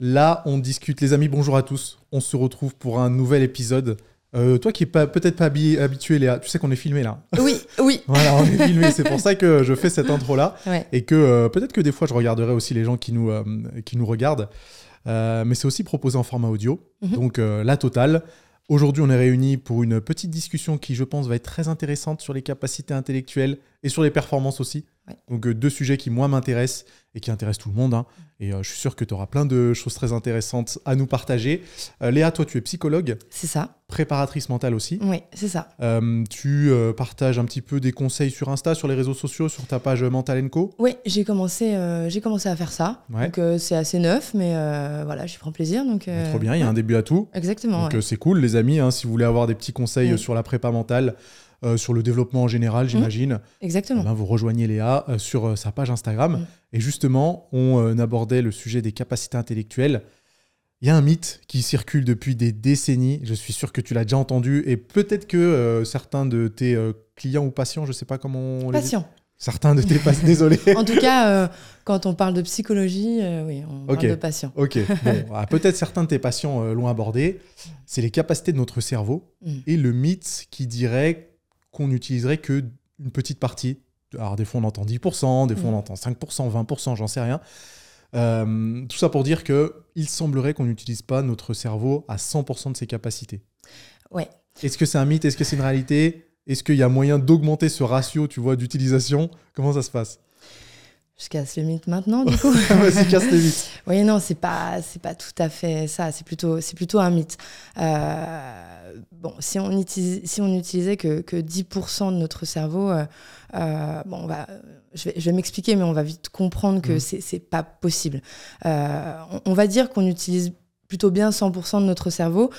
Là, on discute. Les amis, bonjour à tous. On se retrouve pour un nouvel épisode. Euh, toi qui n'es peut-être pas habi- habitué, Léa, tu sais qu'on est filmé là. Oui, oui. Voilà, on est filmé. C'est pour ça que je fais cette intro-là. Ouais. Et que euh, peut-être que des fois, je regarderai aussi les gens qui nous, euh, qui nous regardent. Mais c'est aussi proposé en format audio. Mhm. Donc, la totale. Aujourd'hui, on est réunis pour une petite discussion qui, je pense, va être très intéressante sur les capacités intellectuelles et sur les performances aussi. Ouais. Donc, euh, deux sujets qui, moi, m'intéressent et qui intéressent tout le monde. hein. Et euh, je suis sûr que tu auras plein de choses très intéressantes à nous partager. Euh, Léa, toi, tu es psychologue, C'est ça. préparatrice mentale aussi. Oui, c'est ça. Euh, tu partages un petit peu des conseils sur Insta, sur les réseaux sociaux, sur ta page Mental Co. Oui, j'ai commencé, j'ai commencé à faire ça. Ouais. Donc c'est assez neuf, mais voilà, je prends plaisir. Donc, Trop bien, il y a un début à tout. Exactement. Donc c'est cool, les amis, hein, si vous voulez avoir des petits conseils euh, sur la prépa mentale, euh, sur le développement en général, j'imagine, Exactement. eh ben, vous rejoignez Léa euh, sur euh, sa page Instagram. Mm. Et justement, on abordait le sujet des capacités intellectuelles. Il y a un mythe qui circule depuis des décennies, je suis sûr que tu l'as déjà entendu, et peut-être que certains de tes clients ou patients, je sais pas comment on les. Certains de tes patients, désolé. En tout cas, euh, quand on parle de psychologie, euh, oui, on Ok. parle de patient. Ok, bon, ah, peut-être certains de tes patients euh, l'ont abordé. C'est les capacités de notre cerveau Mm. et le mythe qui dirait qu'on n'utiliserait que une petite partie. Alors des fois on entend 10%, des fois on entend 5%, 20%, j'en sais rien. Euh, tout ça pour dire que il semblerait qu'on n'utilise pas notre cerveau à 100% de ses capacités. Ouais. Est-ce que c'est un mythe? Est-ce que c'est une réalité? Est-ce qu'il y a moyen d'augmenter ce ratio, tu vois, d'utilisation? Comment ça se passe? Je casse le mythe maintenant, du coup. Vas-y, casse les mythes. Oui, non, c'est pas, c'est pas tout à fait ça. C'est plutôt, c'est plutôt un mythe. Euh, bon, si on utilise, si on utilisait que, que 10% de notre cerveau, euh, euh, bon, on va, je vais, je vais m'expliquer, mais on va vite comprendre que Mhm. c'est, c'est pas possible. On, on va dire qu'on utilise plutôt bien 100% de notre cerveau.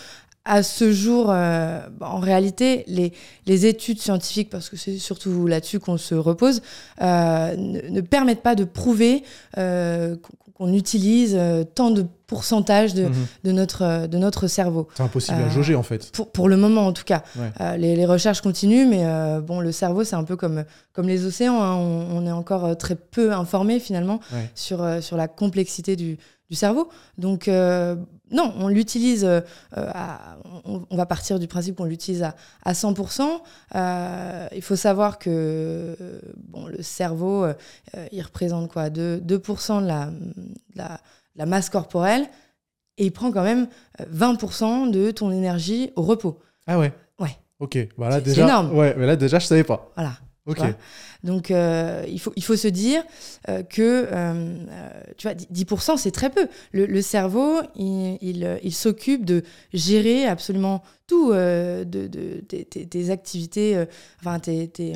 À ce jour, euh, bon, en réalité, les, les études scientifiques, parce que c'est surtout là-dessus qu'on se repose, euh, ne, ne permettent pas de prouver euh, qu'on- utilise euh, tant de pourcentage de, Mhm. de notre, euh, de notre cerveau. C'est impossible à Euh, jauger en fait. Pour, pour le moment, en tout cas. Ouais. Euh, les, les recherches continuent, mais euh, bon, le cerveau, c'est un peu comme, comme les océans. hein. On, on est encore très peu informé, finalement, Ouais. sur, sur la complexité du, du cerveau. Donc, euh, non, on l'utilise, euh, à- on, on va partir du principe qu'on l'utilise à, à 100%. Euh, il faut savoir que euh, bon, le cerveau, euh, euh, il représente quoi? 2%, 2% de, la, masse corporelle et il prend quand même euh, 20% de ton énergie au repos. Ah ouais? Ouais. Ok, voilà c'est déjà. énorme. Ouais, mais là déjà je savais pas. Voilà. Donc, euh, il, faut, il faut se dire euh, que, euh, tu vois, 10%, c'est très peu. Le, le cerveau, il, il, il s'occupe de gérer absolument tout, de, de- tes- activités, enfin, tes, tes,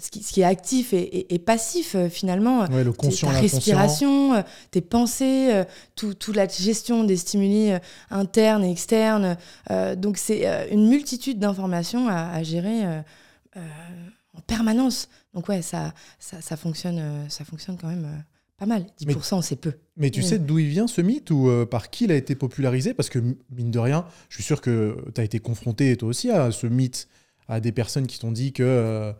ce, qui, ce qui est actif et, et- et passif, finalement. Ouais, le conscient, ta respiration, tes pensées, tout- toute la gestion des stimuli internes et externes. Donc, c'est une multitude d'informations à, à gérer en permanence. Donc, ouais, ça, ça, ça, fonctionne, euh, ça fonctionne quand même euh, pas mal. 10%, c'est peu. Mais tu Mm. sais d'où il vient ce mythe ou euh, par qui il a été popularisé? Parce que mine de rien, je suis sûr que tu as été confronté toi aussi à ce mythe, à des personnes qui t'ont dit que euh,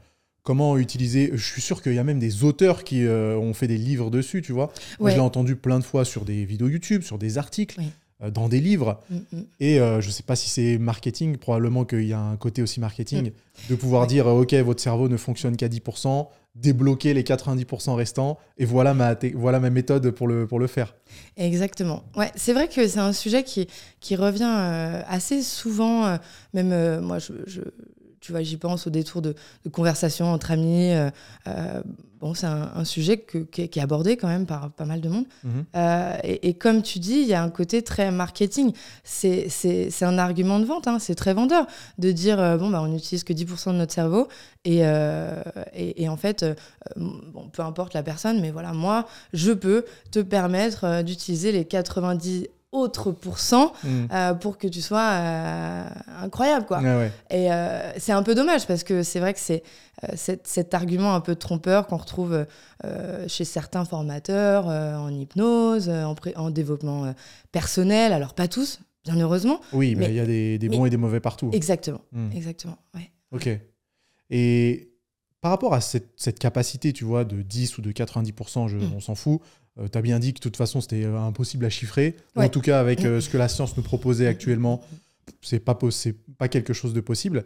comment utiliser. Je suis sûr qu'il y a même des auteurs qui euh, ont fait des livres dessus, tu vois? Moi, Ouais. je l'ai entendu plein de fois sur des vidéos YouTube, sur des articles, Oui. Euh, dans des livres. Mm, mm. Et euh, je sais pas si c'est marketing, probablement qu'il y a un côté aussi marketing, de pouvoir Mm. Dire, euh, OK, votre cerveau ne fonctionne qu'à 10%, débloquer les 90% restants, et voilà ma, voilà ma méthode pour le, pour le faire. Exactement. Ouais, c'est vrai que c'est un sujet qui, qui revient euh, assez souvent. euh, même moi, je, je- tu vois, j'y pense au détour de, de conversations entre amis. euh, euh, bon, c'est un, un sujet que- qui, est, abordé quand même par pas mal de monde. Mhm. Euh, et, et comme tu dis, il y a un côté très marketing. C'est c'est- c'est un argument de vente, hein, c'est très vendeur de dire euh, bon, bah, on n'utilise que 10% de notre cerveau. Et, et, et en fait, bon, peu importe la personne, mais voilà, moi, je peux te permettre d'utiliser les 90 autres pourcents Mhm. euh, pour que tu sois euh, incroyable, quoi. Ouais. Et euh, c'est un peu dommage parce que c'est vrai que c'est cet, cet argument un peu trompeur qu'on retrouve chez certains formateurs en hypnose, en, développement personnel. Alors pas tous, bien heureusement. Oui, mais il y a des, des mais- bons et des mauvais partout. Exactement, Mhm. exactement. Ouais. Ok. Et par rapport à cette, cette capacité, tu vois, de 10 ou de 90%, je- Mm. on s'en fout, tu as bien dit que de toute façon, c'était impossible à chiffrer. En tout cas, avec ce que la science nous proposait actuellement, c'est pas, pas quelque chose de possible.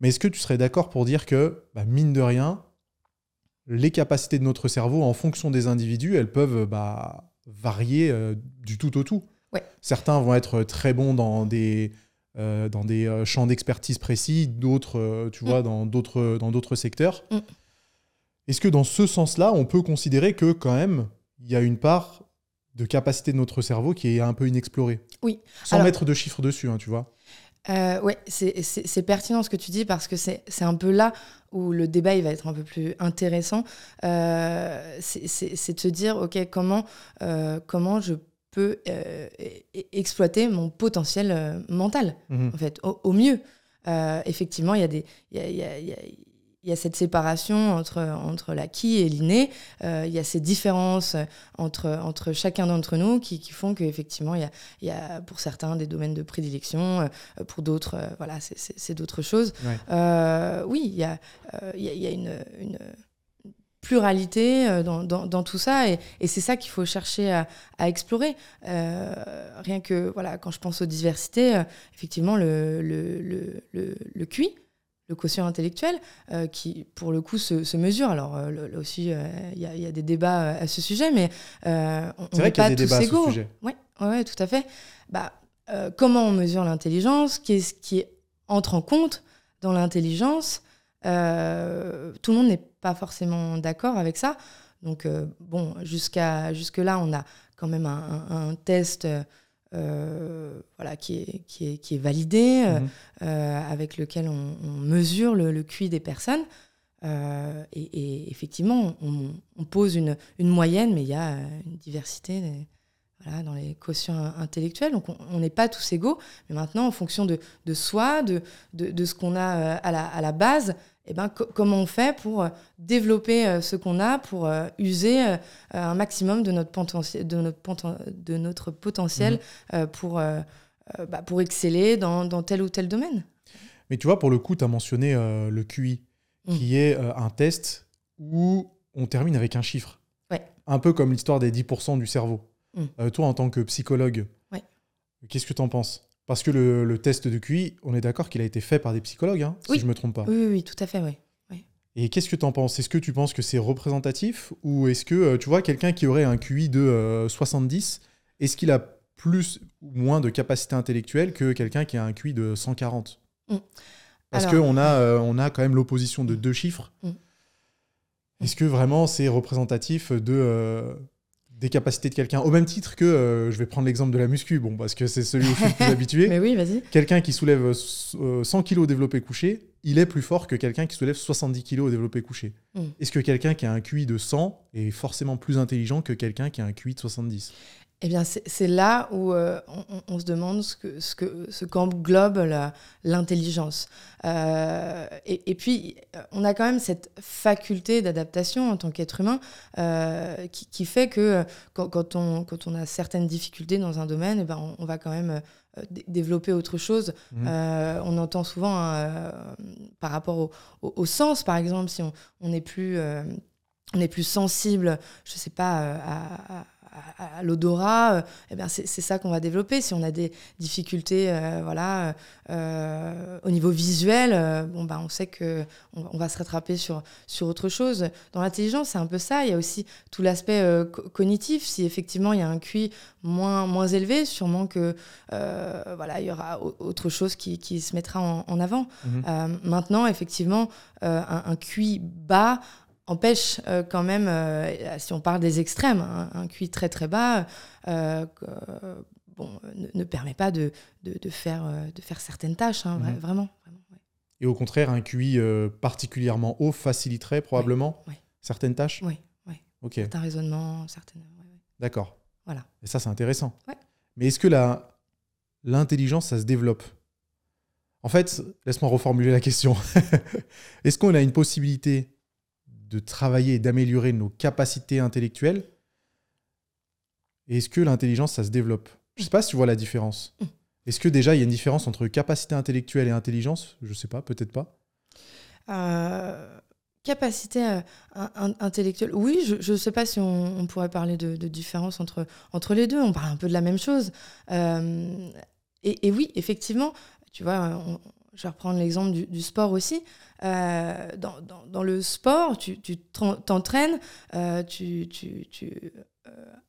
Mais est-ce que tu serais d'accord pour dire que, bah, mine de rien, les capacités de notre cerveau, en fonction des individus, elles peuvent bah, varier euh, du tout au tout? Certains vont être très bons dans des, euh, dans des euh, champs d'expertise précis, d'autres, tu vois, mm. dans d'autres, dans d'autres secteurs. Mm. Est-ce que dans ce sens-là, on peut considérer que quand même, il y a une part de capacité de notre cerveau qui est un peu inexplorée Oui. Sans mettre de chiffres dessus, hein, tu vois. Euh, oui, c'est pertinent ce que tu dis parce que c'est un peu là où le débat il va être un peu plus intéressant. Euh, c'est de se dire, OK, comment, euh, comment je peux euh, exploiter mon potentiel mental, mmh en fait, au, mieux. effectivement, il y a des... Y a, y a, y a, il y a cette séparation entre, entre l'acquis et l'inné. Euh, il y a ces différences entre, entre chacun d'entre nous qui, qui font qu'effectivement, il y a, il y a pour certains des domaines de prédilection, euh, pour d'autres, euh, voilà, c'est d'autres choses. oui, il y a, il y a, une, une pluralité dans, dans, dans, tout ça et, et c'est ça qu'il faut chercher à, à explorer. rien que voilà, quand je pense aux diversités, effectivement, le, le, le, le, le QI, le quotient intellectuel, euh, qui pour le coup se, mesure. Alors euh, là aussi, euh, il y, a des débats à ce sujet, mais on n'est pas tous égaux. Oui, ouais, tout à fait. Bah, comment on mesure l'intelligence? Qu'est-ce qui entre en compte dans l'intelligence? Tout le monde n'est pas forcément d'accord avec ça. Donc bon, jusqu'à jusque là, on a quand même un, un test euh, voilà, qui, est, qui, est, qui est validé, euh, mhm. euh, avec lequel on, mesure le, le, QI des personnes. Et, effectivement, on, pose une, une, moyenne, mais il y a une diversité voilà, dans les quotients intellectuels. Donc on n'est pas tous égaux, mais maintenant, en fonction de, de soi, de, de, de ce qu'on a à la, à la base, eh ben, comment on fait pour euh, développer euh, ce qu'on a, pour euh, user un maximum de notre, potentiel, de notre, de notre potentiel mhm. pour, bah, pour exceller dans, dans, tel ou tel domaine? Mais tu vois, pour le coup, tu as mentionné le QI, mm. qui est un test où on termine avec un chiffre. Ouais. Un peu comme l'histoire des 10% du cerveau. Mm. toi, en tant que psychologue, qu'est-ce que tu en penses? Parce que le, test de QI, on est d'accord qu'il a été fait par des psychologues, hein, si je ne me trompe pas. Oui, oui, tout à fait, oui. Et qu'est-ce que tu en penses? Est-ce que tu penses que c'est représentatif? Ou est-ce que, euh, tu vois, quelqu'un qui aurait un QI de 70, euh, est-ce qu'il a plus ou moins de capacité intellectuelle que quelqu'un qui a un QI de 140 mm. Parce qu'on a, euh, on a quand même l'opposition de deux chiffres. Mm. Est-ce que vraiment c'est représentatif de, des capacités de quelqu'un. Au même titre que, euh, je vais prendre l'exemple de la muscu, bon, parce que c'est celui où je suis le plus habitué. Mais oui, vas-y. Quelqu'un qui soulève 100 euh, kg au développé couché, il est plus fort que quelqu'un qui soulève 70 kg au développé couché. Hmm. Est-ce que quelqu'un qui a un QI de 100 est forcément plus intelligent que quelqu'un qui a un QI de 70 eh bien, c'est là où euh, on, se demande ce que ce que ce qu'englobe l'intelligence. Euh, et, puis, on a quand même cette faculté d'adaptation en tant qu'être humain euh, qui, fait que quand, on, quand on a certaines difficultés dans un domaine, eh ben, on, va quand même développer autre chose. Mmh. on entend souvent hein, par rapport au, sens, par exemple, si on, on est plus on est plus sensible, je sais pas, à, à, l'odorat, euh, eh bien c'est ça qu'on va développer. Si on a des difficultés euh, voilà, euh, au niveau visuel, bon, bah, on sait qu'on on va se rattraper sur, sur autre chose. Dans l'intelligence, c'est un peu ça. Il y a aussi tout l'aspect cognitif. Si effectivement il y a un QI moins, moins élevé, sûrement que voilà, il y aura autre chose qui, qui se mettra en, avant. Mhm. maintenant, effectivement, un, un QI bas, empêche euh, quand même, euh, si on parle des extrêmes, hein, un QI très très bas euh, bon, ne, permet pas de, de, faire, de faire certaines tâches, hein, mhm. vraiment. Et au contraire, un QI particulièrement haut faciliterait probablement certaines tâches? Oui, oui. Certains raisonnements, certaines... D'accord. Voilà. Et ça, c'est intéressant. Mais est-ce que l'intelligence, ça se développe? En fait, laisse-moi reformuler la question. est-ce qu'on a une possibilité de travailler et d'améliorer nos capacités intellectuelles Est-ce que l'intelligence, ça se développe? Je sais pas si tu vois la différence. Mm. Est-ce que déjà, il y a une différence entre capacité intellectuelle et intelligence? Je ne sais pas, peut-être pas. Euh, capacité euh, intellectuelle, oui, je ne sais pas si on, pourrait parler de, différence entre, entre les deux. On parle un peu de la même chose. Euh, et, oui, effectivement, tu vois, je vais reprendre l'exemple du, sport aussi. Euh, dans, le sport, tu t'entraînes, tu, tu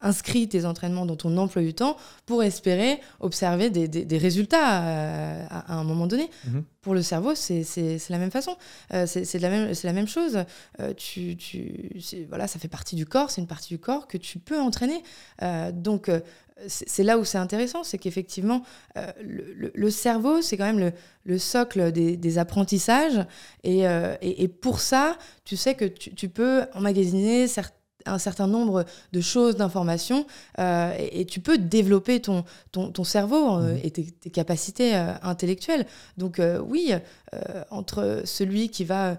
inscris tes entraînements dans ton emploi du temps pour espérer observer des, des, résultats à, un moment donné. Mhm pour le cerveau, c'est la même façon. Euh, c'est la, même, la même chose. Euh, tu, tu, voilà, ça fait partie du corps, c'est une partie du corps que tu peux entraîner. Euh, donc, c'est là où c'est intéressant, c'est qu'effectivement, le, le, cerveau, c'est quand même le, le socle des, des apprentissages. Et, et, et, pour ça, tu sais que tu, tu peux emmagasiner certains un certain nombre de choses, d'informations, euh, et, tu peux développer ton, ton, cerveau euh, et tes, capacités euh, intellectuelles. Donc oui, entre celui qui va,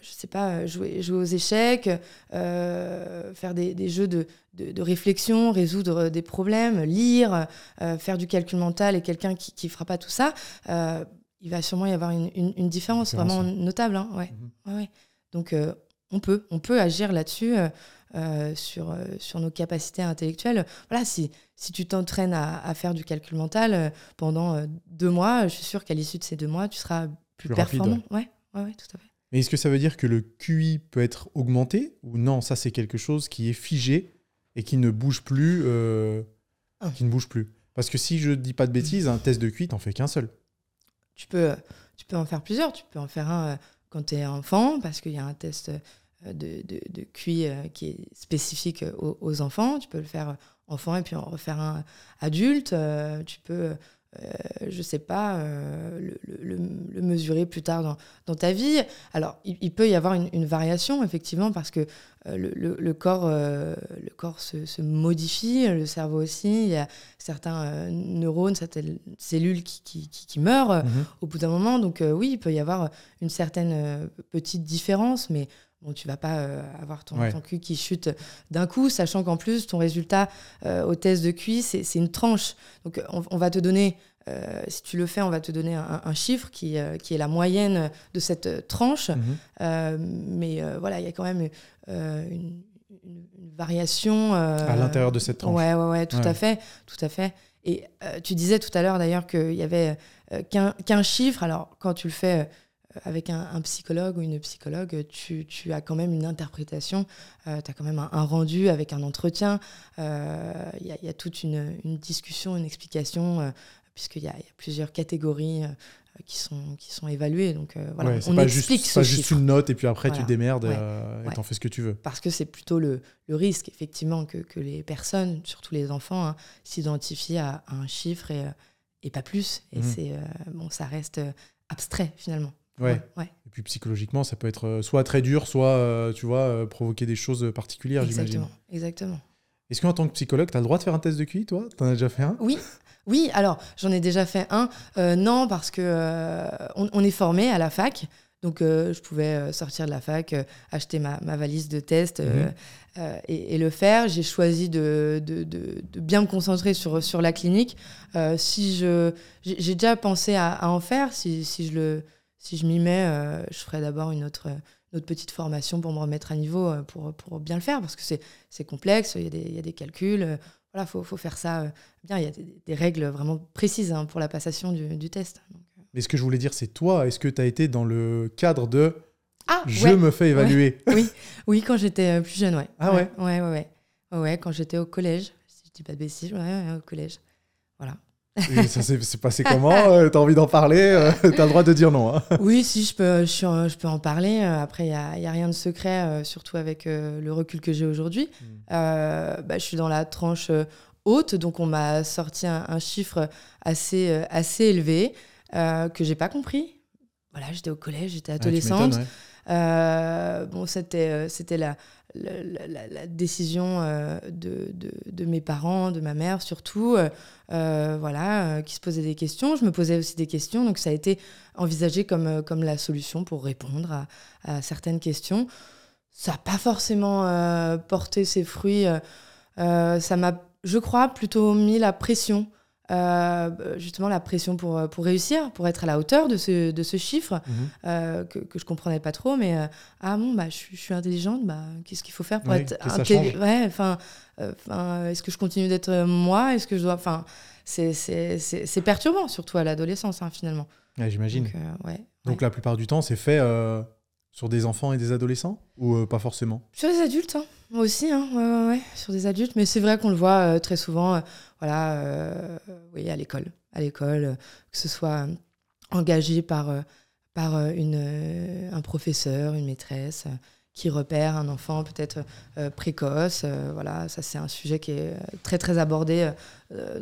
je sais pas, jouer, jouer aux échecs, faire des, jeux de, de, réflexion, résoudre des problèmes, lire, faire du calcul mental, et quelqu'un qui ne fera pas tout ça, il va sûrement y avoir une, une, différence vraiment notable. Hein, ouais. Mhm. ouais, Donc on peut, on peut agir là-dessus. Euh, sur, euh, sur nos capacités intellectuelles. Voilà, si, si tu t'entraînes à, faire du calcul mental euh, pendant deux mois, je suis sûre qu'à l'issue de ces deux mois, tu seras plus, performant. ouais. Ouais, tout à fait. Mais est-ce que ça veut dire que le QI peut être augmenté ou non Ça, c'est quelque chose qui est figé et qui ne bouge plus. Ah. Qui ne bouge plus. Parce que si je dis pas de bêtises, un test de QI, t'en fais qu'un seul. Tu peux, tu peux en faire plusieurs. Tu peux en faire un quand tu es enfant, parce qu'il y a un test de, de, de QI euh, qui est spécifique aux, enfants. Tu peux le faire enfant et puis en refaire un adulte. Euh, tu peux, euh, je sais pas, le, le, mesurer plus tard dans, dans ta vie. Alors, il, peut y avoir une, variation, effectivement, parce que le, corps, le corps se, se, modifie, le cerveau aussi. Il y a certains neurones, certaines cellules qui, qui, qui, meurent mhm. au bout d'un moment. Donc, oui, il peut y avoir une certaine petite différence, mais Bon, tu vas pas euh, avoir ton, cul qui chute d'un coup, sachant qu'en plus, ton résultat euh, au test de QI, c'est une tranche. Donc, on, va te donner, euh, si tu le fais, on va te donner un, chiffre qui, qui, est la moyenne de cette tranche. Mhm. mais voilà, il y a quand même une, variation. à l'intérieur de cette tranche. Ouais, ouais, ouais, tout à fait. Tout à fait. Et tu disais tout à l'heure d'ailleurs qu'il y avait qu'un chiffre. Alors, quand tu le fais avec un, psychologue ou une psychologue, tu, as quand même une interprétation, euh, tu as quand même un, rendu avec un entretien, il euh, y, a toute une, discussion, une explication, euh, puisqu'il y, a plusieurs catégories qui, sont, qui sont évaluées. Donc voilà, on pas explique juste, pas juste une note et puis après tu démerdes et t'en fais ce que tu veux. Parce que c'est plutôt le, risque, effectivement, que, que, les personnes, surtout les enfants, hein, s'identifient à, un chiffre et, et pas plus. Et mmh. c'est bon, ça reste abstrait finalement. Ouais. Et puis psychologiquement, ça peut être euh, soit très dur, soit, euh, tu vois, euh, provoquer des choses particulières, j'imagine. Exactement. Est-ce qu'en tant que psychologue, tu as le droit de faire un test de QI, toi? Tu en as déjà fait un? Oui. Oui, alors j'en ai déjà fait un. non, parce que on, est formé à la fac. Donc, je pouvais sortir de la fac, acheter ma, valise de test mhm. et, le faire. J'ai choisi de, de, de, bien me concentrer sur, sur la clinique. si je, j'ai déjà pensé à, à, en faire, si, si je le si je m'y mets, euh, je ferai d'abord une autre, autre petite formation pour me remettre à niveau euh, pour, pour bien le faire, parce que c'est complexe, il y, a des, il y, a des calculs. Euh, voilà, il faut, faut, faire ça bien. Il y a des, règles vraiment précises hein, pour la passation du, du test. Mais ce que je voulais dire, c'est toi, est-ce que tu as été dans le cadre de ah, je me fais évaluer oui. oui, quand j'étais plus jeune, ouais. Ah ouais Ouais, ouais, ouais. ouais. quand j'étais au collège, si je dis pas de bêtises, ouais, au collège. Ça s'est passé comment euh, T'as envie d'en parler euh, T'as le droit de dire non. Hein. oui, si, je peux, je, je peux en parler. Euh, après, il n'y a, a, rien de secret, surtout avec le recul que j'ai aujourd'hui. Hmm. Bah, je suis dans la tranche haute, donc on m'a sorti un, chiffre assez, assez élevé que j'ai pas compris. Voilà, j'étais au collège, j'étais adolescente. bon, c'était c'était la, la, décision euh, de, de, mes parents, de ma mère surtout, euh, euh, voilà, qui se posaient des questions. Je me posais aussi des questions, donc ça a été envisagé comme, comme la solution pour répondre à, certaines questions. Ça n'a pas forcément porté ses fruits. ça m'a, je crois, plutôt mis la pression justement la pression pour, euh, pour réussir, pour être à la hauteur de ce, de ce chiffre Mhm. euh, que, que je comprenais pas trop. Mais euh, ah bon, bah, je, suis- je suis intelligente, bah, qu'est-ce qu'il faut faire pour Oui, être que ça intelli- change. ouais, euh, Est-ce que je continue d'être euh, moi? Est-ce que je dois. Enfin, c'est- perturbant, surtout à l'adolescence, hein, finalement. Ouais, J'imagine. Donc, euh, ouais, Donc ouais. la plupart du temps, c'est fait euh, sur des enfants et des adolescents Ou euh, pas forcément? Sur des adultes, hein, moi aussi, hein, ouais, sur des adultes. Mais c'est vrai qu'on le voit euh, très souvent, euh, voilà, oui, à l'école, à l'école, que ce soit engagé par, par une, un professeur, une maîtresse, qui repère un enfant peut-être précoce. voilà, ça c'est un sujet qui est très très abordé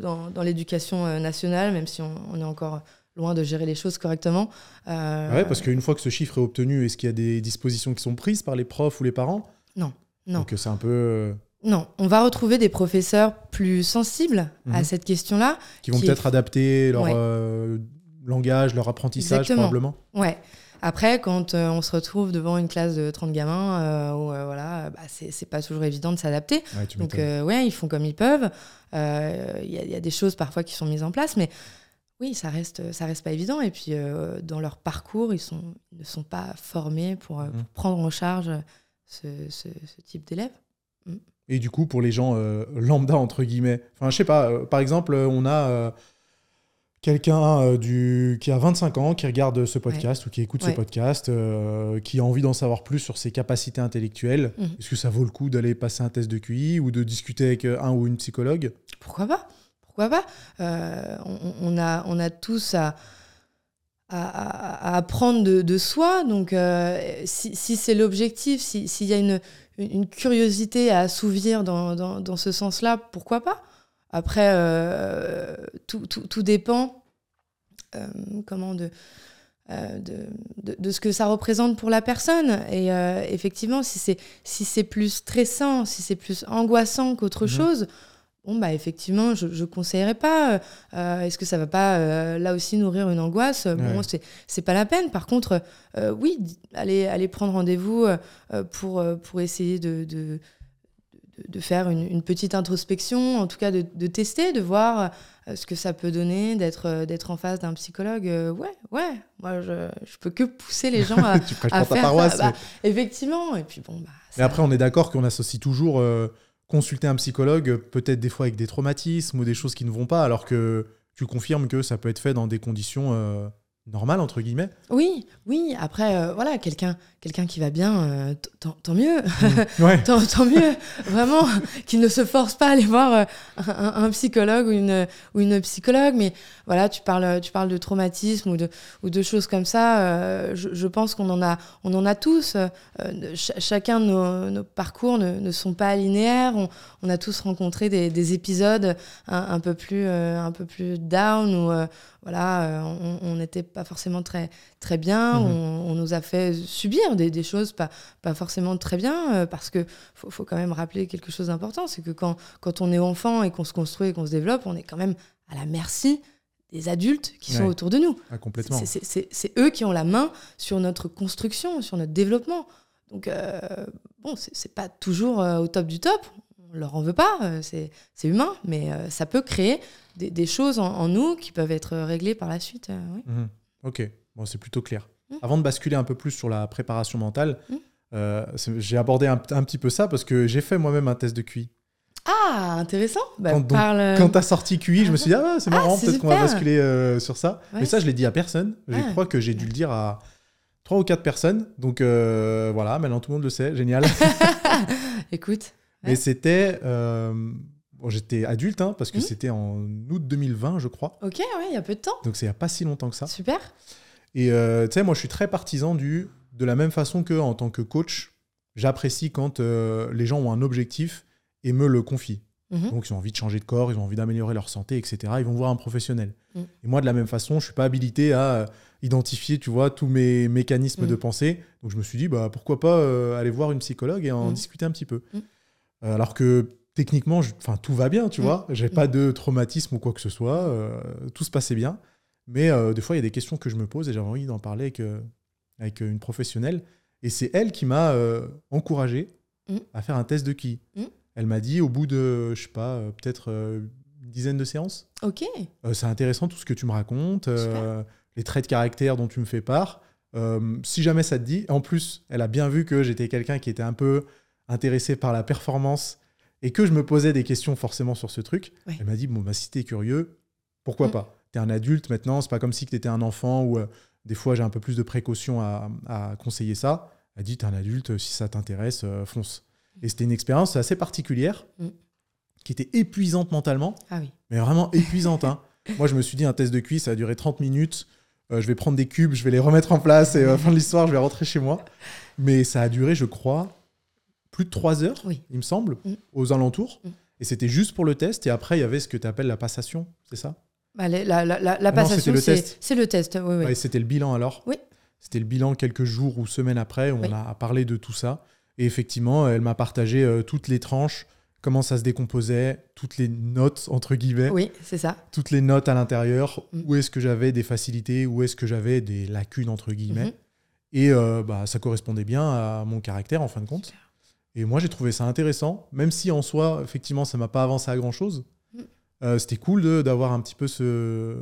dans, dans l'éducation nationale, même si on, on est encore loin de gérer les choses correctement. Euh, Ouais, parce qu'une fois que ce chiffre est obtenu, est-ce qu'il y a des dispositions qui sont prises par les profs ou les parents? Non, non. Donc euh, c'est un peu. euh, Non, on va retrouver des professeurs plus sensibles à Mhm. cette question-là. qui vont Qui est- peut-être adapter leur Ouais. euh, langage, leur apprentissage Exactement. probablement. Ouais. Après, quand euh, on se retrouve devant une classe de 30 gamins, euh, où, euh, voilà, bah, c'est pas toujours évident de s'adapter. Ouais, Donc, ouais, ils font comme ils peuvent. Il y, y a des choses parfois qui sont mises en place, mais oui, ça reste, ça reste pas évident. Et puis, euh, dans leur parcours, ils, sont, ils ne sont pas formés pour, euh, pour prendre en charge ce, ce- ce type d'élèves. Et du coup, pour les gens euh, lambda, entre guillemets, enfin, je sais pas, par exemple, on a quelqu'un du... qui a 25 ans qui regarde ce podcast ou qui écoute ce podcast, euh, qui a envie d'en savoir plus sur ses capacités intellectuelles. Mhm. Est-ce que ça vaut le coup d'aller passer un test de QI ou de discuter avec un ou une psychologue? Pourquoi pas? Pourquoi pas Euh, on, on a, on a tous à, à, à- à apprendre de, de soi. Donc, euh, si, si c'est l'objectif, si- s'il y a une, une curiosité à assouvir dans, dans, dans ce sens-là, pourquoi pas Après, euh, tout, tout, tout dépend euh, comment de, euh, de, de, de ce que ça représente pour la personne. Et effectivement, si c'est si c'est plus stressant, si c'est plus angoissant qu'autre Mhm. chose, bon bah effectivement, je ne conseillerais pas. Euh, euh, Est-ce que ça va pas euh, là aussi nourrir une angoisse? Bon, Ouais. c'est c'est pas la peine. Par contre, euh, oui, aller prendre rendez-vous pour pour essayer de, de de- faire une, une petite introspection, en tout cas de, de tester, de voir ce que ça peut donner, d'être d'être en face d'un psychologue. Ouais, ouais, moi je, je peux que pousser les gens à, Tu à pour ta faire paroisse. ça. Bah, effectivement, et puis bon, bah. Mais ça- après, on est d'accord qu'on associe toujours consulter un psychologue, peut-être des fois avec des traumatismes ou des choses qui ne vont pas, alors que tu confirmes que ça peut être fait dans des conditions normales, entre guillemets. Oui, oui. Après, euh, voilà, quelqu'un quelqu'un qui va bien, euh, tant, tant mieux. Ouais. tant, tant mieux, vraiment, qu'il ne se force pas à aller voir euh, un, un psychologue ou une, ou une psychologue. Mais voilà, tu parles, tu parles de traumatisme ou de, ou de choses comme ça. je, je pense qu'on en a, on en a tous. ch- chacun de nos, nos parcours ne, ne sont pas linéaires. On, on a tous rencontré des, des épisodes un, un peu plus, un peu plus down où voilà, on n'était pas forcément très, très bien. Mhm. on, on nous a fait subir des, des choses pas, pas forcément très bien, euh, parce que faut, faut quand même rappeler quelque chose d'important, c'est que quand, quand on est enfant et qu'on se construit et qu'on se développe, on est quand même à la merci des adultes qui sont autour de nous. Ah, complètement. C'est- c'est- C'est c'est eux qui ont la main sur notre construction, sur notre développement. Donc, euh, bon, c'est pas toujours euh, au top du top. On leur en veut pas, euh, c'est c'est humain, mais ça peut créer des, des choses en, en nous qui peuvent être réglées par la suite. oui. Mhm. Ok, bon, c'est plutôt clair. Mhm. Avant de basculer un peu plus sur la préparation mentale, Mhm. euh, j'ai abordé un, un petit peu ça parce que j'ai fait moi-même un test de QI. Ah, intéressant. Bah, Quand- parle. Quand t'as sorti QI, je me suis dit, ah c'est Ah, marrant, peut-être qu'on va basculer euh, sur ça. Ouais. Mais ça, je l'ai dit à personne. Je Ah. crois que j'ai dû le dire à trois ou quatre personnes. Donc euh, voilà, maintenant tout le monde le sait, génial. Écoute. Mais c'était. Bon, J'étais adulte, hein, parce que Mhm. c'était en août 2020, je crois. Ok, ouais, il y a peu de temps. Donc c'est il n'y a pas si longtemps que ça. Super. Et euh, tu sais, moi, je suis très partisan du. De la même façon que en tant que coach, j'apprécie quand euh, les gens ont un objectif et me le confient. Mhm. Donc, ils ont envie de changer de corps, ils ont envie d'améliorer leur santé, etc. Ils vont voir un professionnel. Mm. Et moi, de la même façon, je suis pas habilité à euh, identifier, tu vois, tous mes mécanismes de pensée. Donc, je me suis dit, bah, pourquoi pas euh, aller voir une psychologue et en discuter un petit peu. Alors que techniquement, enfin, tout va bien, tu Mm. vois. J'ai pas de traumatisme ou quoi que ce soit. euh, tout se passait bien. Mais euh, des fois, il y a des questions que je me pose et j'avais envie d'en parler avec, euh, avec une professionnelle. Et c'est elle qui m'a encouragé Mm. à faire un test de qui. Mm. Elle m'a dit, au bout de, je sais pas, peut-être une dizaine de séances. Ok. C'est intéressant tout ce que tu me racontes, les traits de caractère dont tu me fais part. Si jamais ça te dit, en plus, elle a bien vu que j'étais quelqu'un qui était un peu intéressé par la performance et que je me posais des questions forcément sur ce truc. Elle m'a dit bon bah si t'es curieux, pourquoi Mm. pas? T'es un adulte maintenant, c'est pas comme si tu étais un enfant où euh, des fois j'ai un peu plus de précautions à, à conseiller ça. Elle dit t'es un adulte, si ça t'intéresse, euh, fonce. Et c'était une expérience assez particulière Mm. qui était épuisante mentalement Ah oui. mais vraiment épuisante. hein. Moi, je me suis dit, un test de cuisse, ça a duré 30 minutes. Euh, je vais prendre des cubes, je vais les remettre en place et à la fin de l'histoire, je vais rentrer chez moi. Mais ça a duré, je crois, plus de 3 heures, Oui. il me semble, Mm. aux alentours. Mm. Et c'était juste pour le test. Et après, il y avait ce que tu appelles la passation, c'est ça? Bah, la, la, la, la Ah passation, c'est test. c'est le test. Oui, oui. Ouais, C'était le bilan alors? Oui. C'était le bilan quelques jours ou semaines après. On a parlé de tout ça. Et effectivement, elle m'a partagé euh, toutes les tranches, comment ça se décomposait, toutes les notes, entre guillemets. Oui, c'est ça. toutes les notes à l'intérieur, Mm. où est-ce que j'avais des facilités, où est-ce que j'avais des lacunes, entre guillemets. Mhm. Et euh, bah, ça correspondait bien à mon caractère, en fin de compte. Et moi, j'ai trouvé ça intéressant, même si en soi, effectivement, ça m'a pas avancé à grand-chose. Mm. Euh, C'était cool d'avoir un petit peu ce...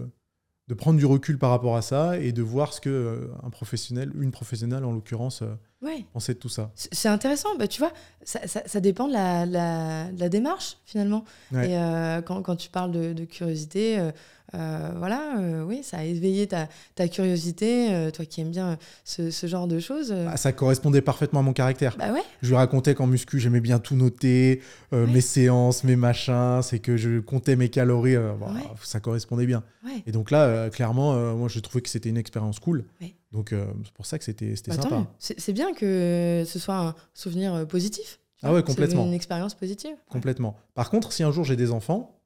de prendre du recul par rapport à ça et de voir ce que euh, un professionnel, une professionnelle en l'occurrence, euh, Ouais. pensait de tout ça. C'est intéressant, bah, tu vois, ça, ça- ça dépend de la, la- de la démarche finalement. Ouais. Et quand, quand tu parles de, de curiosité, euh, voilà, euh, oui, ça a éveillé ta, ta curiosité, euh, toi qui aimes bien ce, ce genre de choses. euh, Ah, ça correspondait parfaitement à mon caractère. bah ouais, Je lui racontais qu'en muscu, j'aimais bien tout noter, Ouais. mes séances, mes machins, c'est que je comptais mes calories, Ouais. ça correspondait bien. Et donc là, clairement, moi, j'ai trouvé que c'était une expérience cool. Donc c'est pour ça que c'était Bah, sympa. C'est bien que ce soit un souvenir positif. Ah ouais, C'est complètement. Une expérience positive. Complètement. Par contre, si un jour j'ai des enfants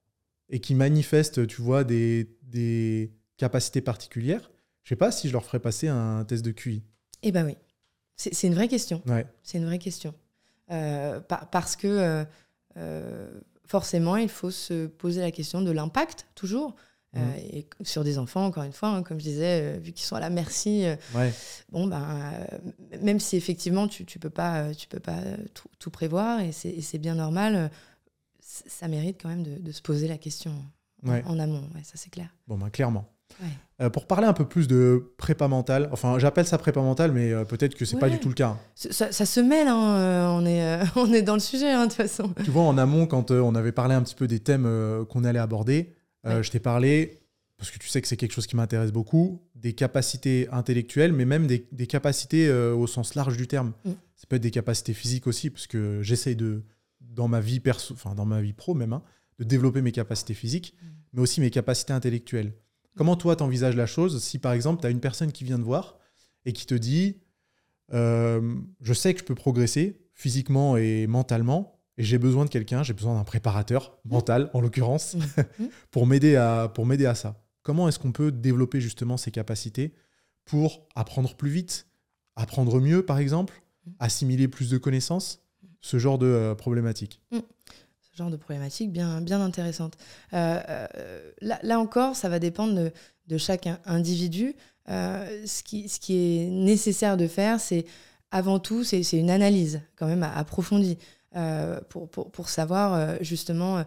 et qui manifestent, tu vois, des, des capacités particulières, je sais pas si je leur ferais passer un test de QI. Eh ben oui, c'est une vraie question. Ouais. C'est une vraie question. Euh, par- parce que euh, euh, forcément, il faut se poser la question de l'impact, toujours. Mhm. et sur des enfants, encore une fois, hein, comme je disais, vu qu'ils sont à la merci, Ouais. bon, ben, même si effectivement tu, tu peux pas, tu peux pas tout, tout prévoir, et c'est bien normal, ça mérite quand même de, de se poser la question en- Ouais. en, amont, ouais, ça c'est clair. Bon, ben clairement. Ouais. Euh, pour parler un peu plus de prépa mentale, enfin j'appelle ça prépa mentale, mais euh, peut-être que c'est pas Ouais. du tout le cas. hein. Ça, ça- ça se mêle, hein, euh, on, est, on est dans le sujet, hein, de toute façon. Tu vois, en amont, quand on avait parlé un petit peu des thèmes qu'on allait aborder, Ouais. je t'ai parlé, parce que tu sais que c'est quelque chose qui m'intéresse beaucoup, des capacités intellectuelles, mais même des, des capacités au sens large du terme. Mm. Ça peut être des capacités physiques aussi, parce que j'essaye de, dans ma vie perso, enfin dans ma vie pro même, hein, de développer mes capacités physiques, Mm. mais aussi mes capacités intellectuelles. Comment toi, t'envisages la chose si par exemple, tu as une personne qui vient te voir et qui te dit euh, Je sais que je peux progresser physiquement et mentalement, et j'ai besoin de quelqu'un, j'ai besoin d'un préparateur mental en l'occurrence, Mhm. pour m'aider à, pour m'aider à ça. Comment est-ce qu'on peut développer justement ces capacités pour apprendre plus vite, apprendre mieux par exemple, assimiler plus de connaissances, ce genre de euh, problématiques ce genre de problématique bien, bien intéressante. Euh, euh, là, là encore, ça va dépendre de, de chaque in- individu. Euh, ce, qui, ce qui est nécessaire de faire, c'est avant tout, c'est une analyse quand même approfondie pour, pour, pour savoir justement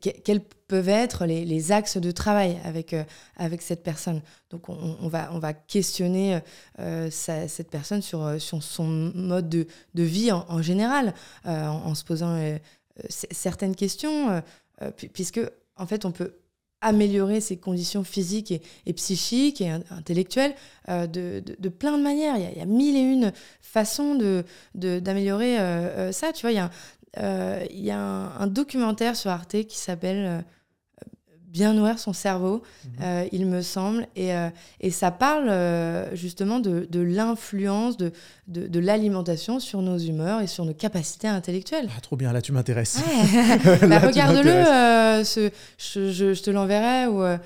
quels peuvent être les, axes de travail avec, euh, avec cette personne? Donc on, va, on va questionner euh, cette personne sur, euh, sur son mode de, de vie en, général, en, se posant certaines questions, pu- puisque en fait on peut améliorer ses conditions physiques et, psychiques et in- intellectuelles de, de- plein de manières. Il y, a, mille et une façons de, de- d'améliorer ça. Tu vois, il y a, il y a un, un documentaire sur Arte qui s'appelle euh, Bien nourrir son cerveau, Mhm. euh, il me semble, et, euh, et ça parle euh, justement de, de l'influence de, de, de l'alimentation sur nos humeurs et sur nos capacités intellectuelles. Ah, trop bien, là tu m'intéresses. Ouais. Bah, regarde-le, euh, je, je- je te l'enverrai. Ou, euh,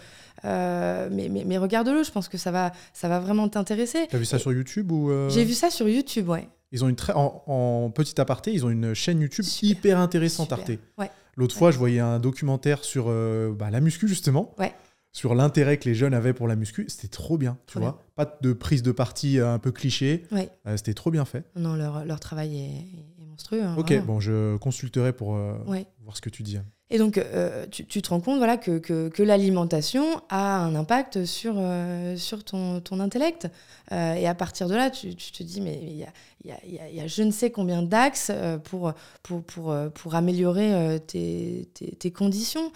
euh, mais mais, mais regarde-le, je pense que ça va, ça va vraiment t'intéresser. T'as vu ça sur YouTube ou euh, J'ai vu ça sur YouTube, ouais. Ils ont une très en, en petit aparté, ils ont une chaîne YouTube Super. hyper intéressante Super. Arte. Ouais. L'autre fois, je voyais un documentaire sur euh, bah, la muscu justement, Ouais. sur l'intérêt que les jeunes avaient pour la muscu. C'était trop bien, tu vois. Pas de prise de parti euh, un peu cliché. Ouais. Euh, C'était trop bien fait. Non, leur, leur travail est, est monstrueux. hein, Ok, vraiment. bon, je consulterai pour euh, Ouais. voir ce que tu dis. Et donc, tu, tu, te rends compte voilà, que, que, que l'alimentation a un impact sur, sur ton, ton intellect. et à partir de là, tu, tu te dis, mais il y a, y, y, a je ne sais combien d'axes pour, pour, pour, pour améliorer tes, tes, tes, conditions.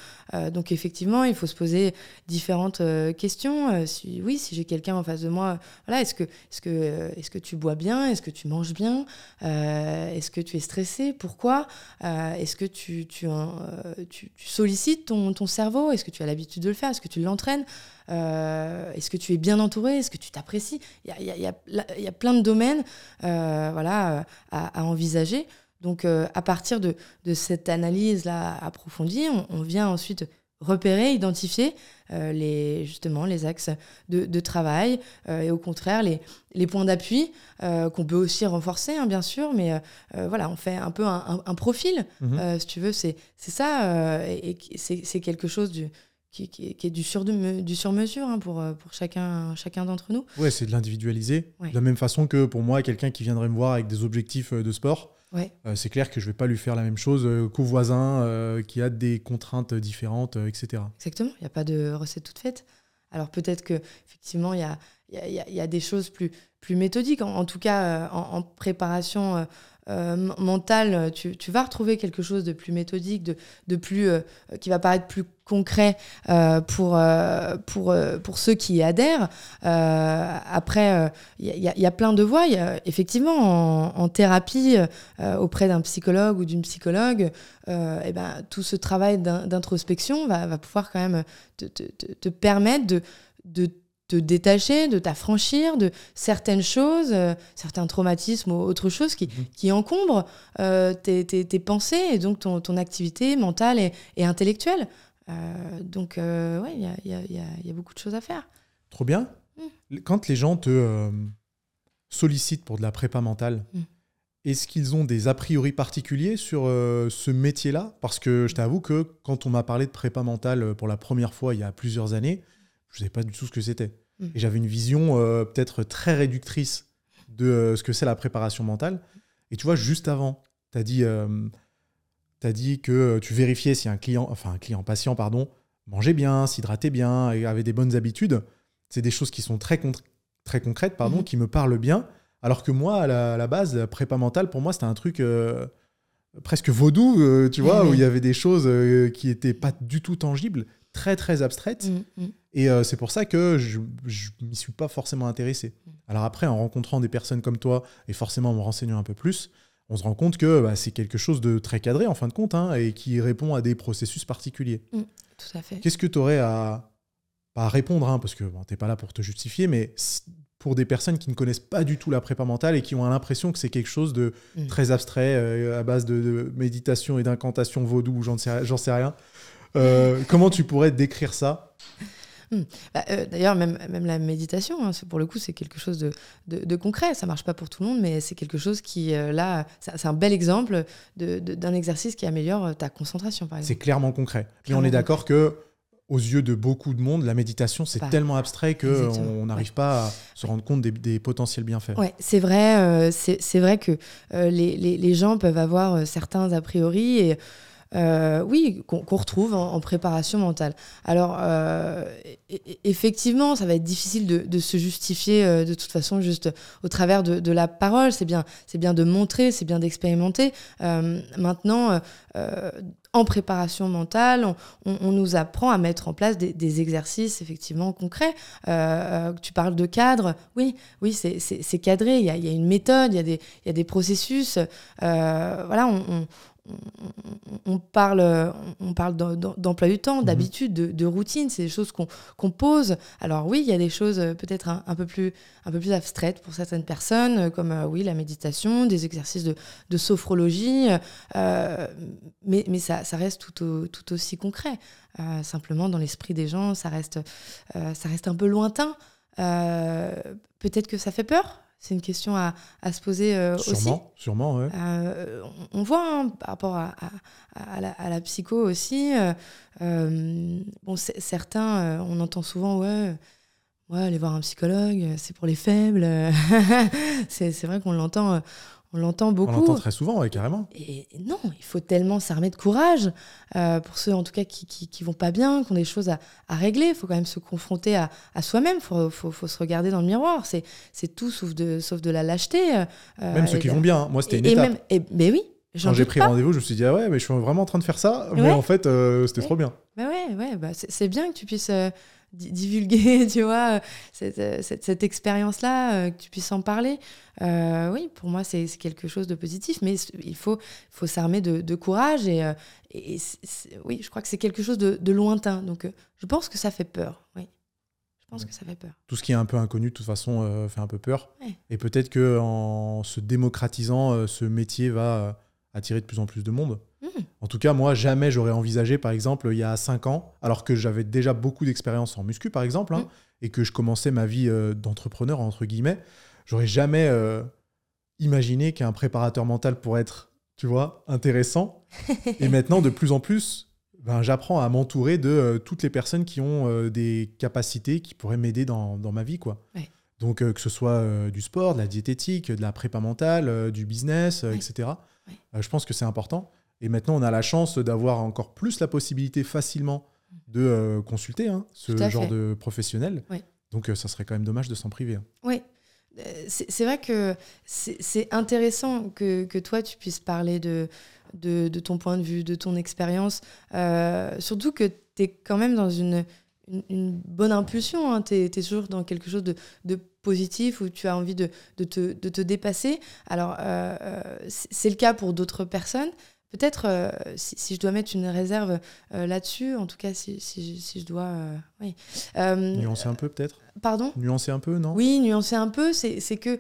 donc, effectivement, il faut se poser différentes questions. si, oui, si j'ai quelqu'un en face de moi, voilà, est-ce que, est-ce que, est-ce que tu bois bien? Est-ce que tu manges bien? Est-ce que tu es stressé? Pourquoi? Est-ce que tu, tu, tu, tu sollicites ton, ton cerveau? Est-ce que tu as l'habitude de le faire? Est-ce que tu l'entraînes? Euh, Est-ce que tu es bien entouré? Est-ce que tu t'apprécies? Il y a, y, a, y a, plein de domaines euh, voilà, à, à, envisager. Donc, euh, à partir de, de cette analyse-là approfondie, on, on, vient ensuite repérer, identifier euh, les, justement les axes de, de travail euh, et au contraire les, les points d'appui euh, qu'on peut aussi renforcer, hein, bien sûr, mais voilà, on fait un peu un, un, un profil, mmh. si tu veux, c'est ça, et, et c'est quelque chose du, qui, qui, qui, est du sur-mesure du sur hein, pour, pour chacun, chacun d'entre nous. Ouais, c'est de l'individualiser. Ouais. De la même façon que pour moi, quelqu'un qui viendrait me voir avec des objectifs de sport, Ouais. Euh, c'est clair que je vais pas lui faire la même chose euh, qu'au voisin euh, qui a des contraintes différentes, etc. Exactement, il n'y a pas de recette toute faite. Alors peut-être que effectivement il y a, y, a, y a, des choses plus, plus méthodiques. En, en tout cas, en, en, préparation euh, mentale, tu, tu, vas retrouver quelque chose de plus méthodique, de, plus, euh, qui va paraître plus concret euh, pour, euh, pour, euh, pour ceux qui y adhèrent. après, il y, a plein de voies. Effectivement, en, thérapie, auprès d'un psychologue ou d'une psychologue, et ben, tout ce travail d'introspection va, pouvoir quand même te, permettre de te détacher, de t'affranchir de certaines choses, euh, certains traumatismes ou autre chose qui, mmh. qui encombrent euh, tes, tes, tes, pensées et donc ton, ton activité mentale et, et intellectuelle. Euh, donc, oui, il y a, y, a, y a, beaucoup de choses à faire. Trop bien. Mmh. Quand les gens te sollicitent pour de la prépa mentale, mmh. est-ce qu'ils ont des a priori particuliers sur ce métier-là? Parce que je t'avoue que quand on m'a parlé de prépa mentale pour la première fois il y a plusieurs années, je ne savais pas du tout ce que c'était. Mmh. Et j'avais une vision euh, peut-être très réductrice de euh, ce que c'est la préparation mentale. Et tu vois, juste avant, tu as dit, euh, as dit que tu vérifiais si un client, enfin un client patient, pardon, mangeait bien, s'hydratait bien, avait des bonnes habitudes. C'est des choses qui sont très, con très concrètes, pardon, mmh. qui me parlent bien. Alors que moi, à la, à la base, la prépa mentale, pour moi, c'était un truc euh, presque vaudou, euh, tu vois, mmh. où il y avait des choses euh, qui n'étaient pas du tout tangibles, très, très abstraites. Mmh. Et euh, c'est pour ça que je ne m'y suis pas forcément intéressé. Alors après, en rencontrant des personnes comme toi, et forcément en me renseignant un peu plus, on se rend compte que bah, c'est quelque chose de très cadré, en fin de compte, hein, et qui répond à des processus particuliers. Tout à fait. Qu'est-ce que tu aurais à, répondre, hein, parce que bon, tu n'es pas là pour te justifier, mais pour des personnes qui ne connaissent pas du tout la prépa mentale et qui ont l'impression que c'est quelque chose de mmh. très abstrait, euh, à base de, de méditation et d'incantation vaudou, j'en sais, sais rien. Euh, comment tu pourrais décrire ça? Mmh. Bah, euh, D'ailleurs, même, même la méditation, hein, pour le coup, c'est quelque chose de, de, de, concret. Ça marche pas pour tout le monde, mais c'est quelque chose qui, euh, là, c'est un bel exemple d'un exercice qui améliore ta concentration, par exemple. C'est clairement concret. Et on est d'accord que aux yeux de beaucoup de monde, la méditation, c'est tellement abstrait qu'on n'arrive ouais. pas à se rendre compte des, des potentiels bienfaits. Ouais, c'est vrai, euh, c'est vrai que euh, les, les, les, gens peuvent avoir euh, certains a priori et euh, oui, qu'on qu retrouve en, préparation mentale. Alors, euh, effectivement, ça va être difficile de, se justifier euh, de toute façon juste au travers de, la parole. C'est bien, bien de montrer, c'est bien d'expérimenter. Maintenant, en préparation mentale, on, nous apprend à mettre en place des, exercices effectivement concrets. Tu parles de cadre, oui, oui, c'est cadré. Il y, a, il y a, une méthode, il y a des, il y a des processus. voilà, on, on parle, on parle d'emploi du temps, mmh. d'habitude, de, de, routine, c'est des choses qu'on qu pose. Alors oui, il y a des choses peut-être un, un, peu plus, un peu plus abstraites pour certaines personnes, comme euh, oui, la méditation, des exercices de, de sophrologie, euh, mais, mais ça, ça, reste tout, au, tout aussi concret. Euh, simplement, dans l'esprit des gens, ça reste, euh, ça reste un peu lointain. Euh, peut-être que ça fait peur c'est une question à, à se poser euh, sûrement, aussi. Sûrement, ouais. Euh, on, on, voit hein, par rapport à, la, à, la, psycho aussi. Euh, euh bon, certains, euh, on entend souvent, ouais, ouais, aller voir un psychologue, c'est pour les faibles. c'est vrai qu'on l'entend on l'entend On beaucoup. l'entend très souvent, ouais, carrément. Et non, il faut tellement s'armer de courage euh, pour ceux en tout cas qui, qui, qui vont pas bien, qui ont des choses à, à régler. Il faut quand même se confronter à, à soi-même. Il faut, faut, faut se regarder dans le miroir. C'est, c'est tout sauf de, sauf de la lâcheté. euh, Même ceux et qui vont bien. hein. Moi, c'était une et étape. même, et, mais oui, Quand j'ai pris rendez-vous, je me suis dit, ah ouais, mais je suis vraiment en train de faire ça. Mais Ouais. en fait, euh, c'était Ouais. trop bien. Bah ouais, ouais, bah c'est, c'est bien que tu puisses euh, divulguer, tu vois, euh, cette, euh, cette, cette expérience-là, euh, que tu puisses en parler. Euh, oui, pour moi, c'est, quelque chose de positif, mais il faut, faut s'armer de, de courage. Et, oui, je crois que c'est quelque chose de, de lointain. Donc, je pense que ça fait peur. Oui, je pense que ça fait peur. Tout ce qui est un peu inconnu, de toute façon, euh, fait un peu peur. Ouais. Et peut-être que en se démocratisant, ce métier va attirer de plus en plus de monde. En tout cas, moi, jamais j'aurais envisagé, par exemple, il y a 5 ans, alors que j'avais déjà beaucoup d'expérience en muscu, par exemple, hein, Mm. et que je commençais ma vie euh, d'entrepreneur, entre guillemets, j'aurais jamais euh, imaginé qu'un préparateur mental pourrait être, tu vois, intéressant. et maintenant, de plus en plus, ben, j'apprends à m'entourer de euh, toutes les personnes qui ont des capacités qui pourraient m'aider dans, dans ma vie, quoi. Ouais. Donc, que ce soit du sport, de la diététique, de la prépa mentale, du business, Ouais. etc. Ouais. Je pense que c'est important. Et maintenant, on a la chance d'avoir encore plus la possibilité facilement de euh, consulter hein, ce genre fait. de professionnel. Donc, euh, ça serait quand même dommage de s'en priver. hein. Oui. Euh, C'est vrai que c'est intéressant que, que toi, tu puisses parler de, de, de ton point de vue, de ton expérience. Euh, surtout que tu es quand même dans une, une, une bonne impulsion. Tu es, toujours dans quelque chose de, de positif où tu as envie de, de, te, dépasser. Alors, c'est le cas pour d'autres personnes. Peut-être, euh, si, si je dois mettre une réserve euh, là-dessus, en tout cas, si, si, si je dois... euh, oui. Nuancer un peu, peut-être? Pardon? Nuancer un peu, non? Oui, nuancer un peu, c'est que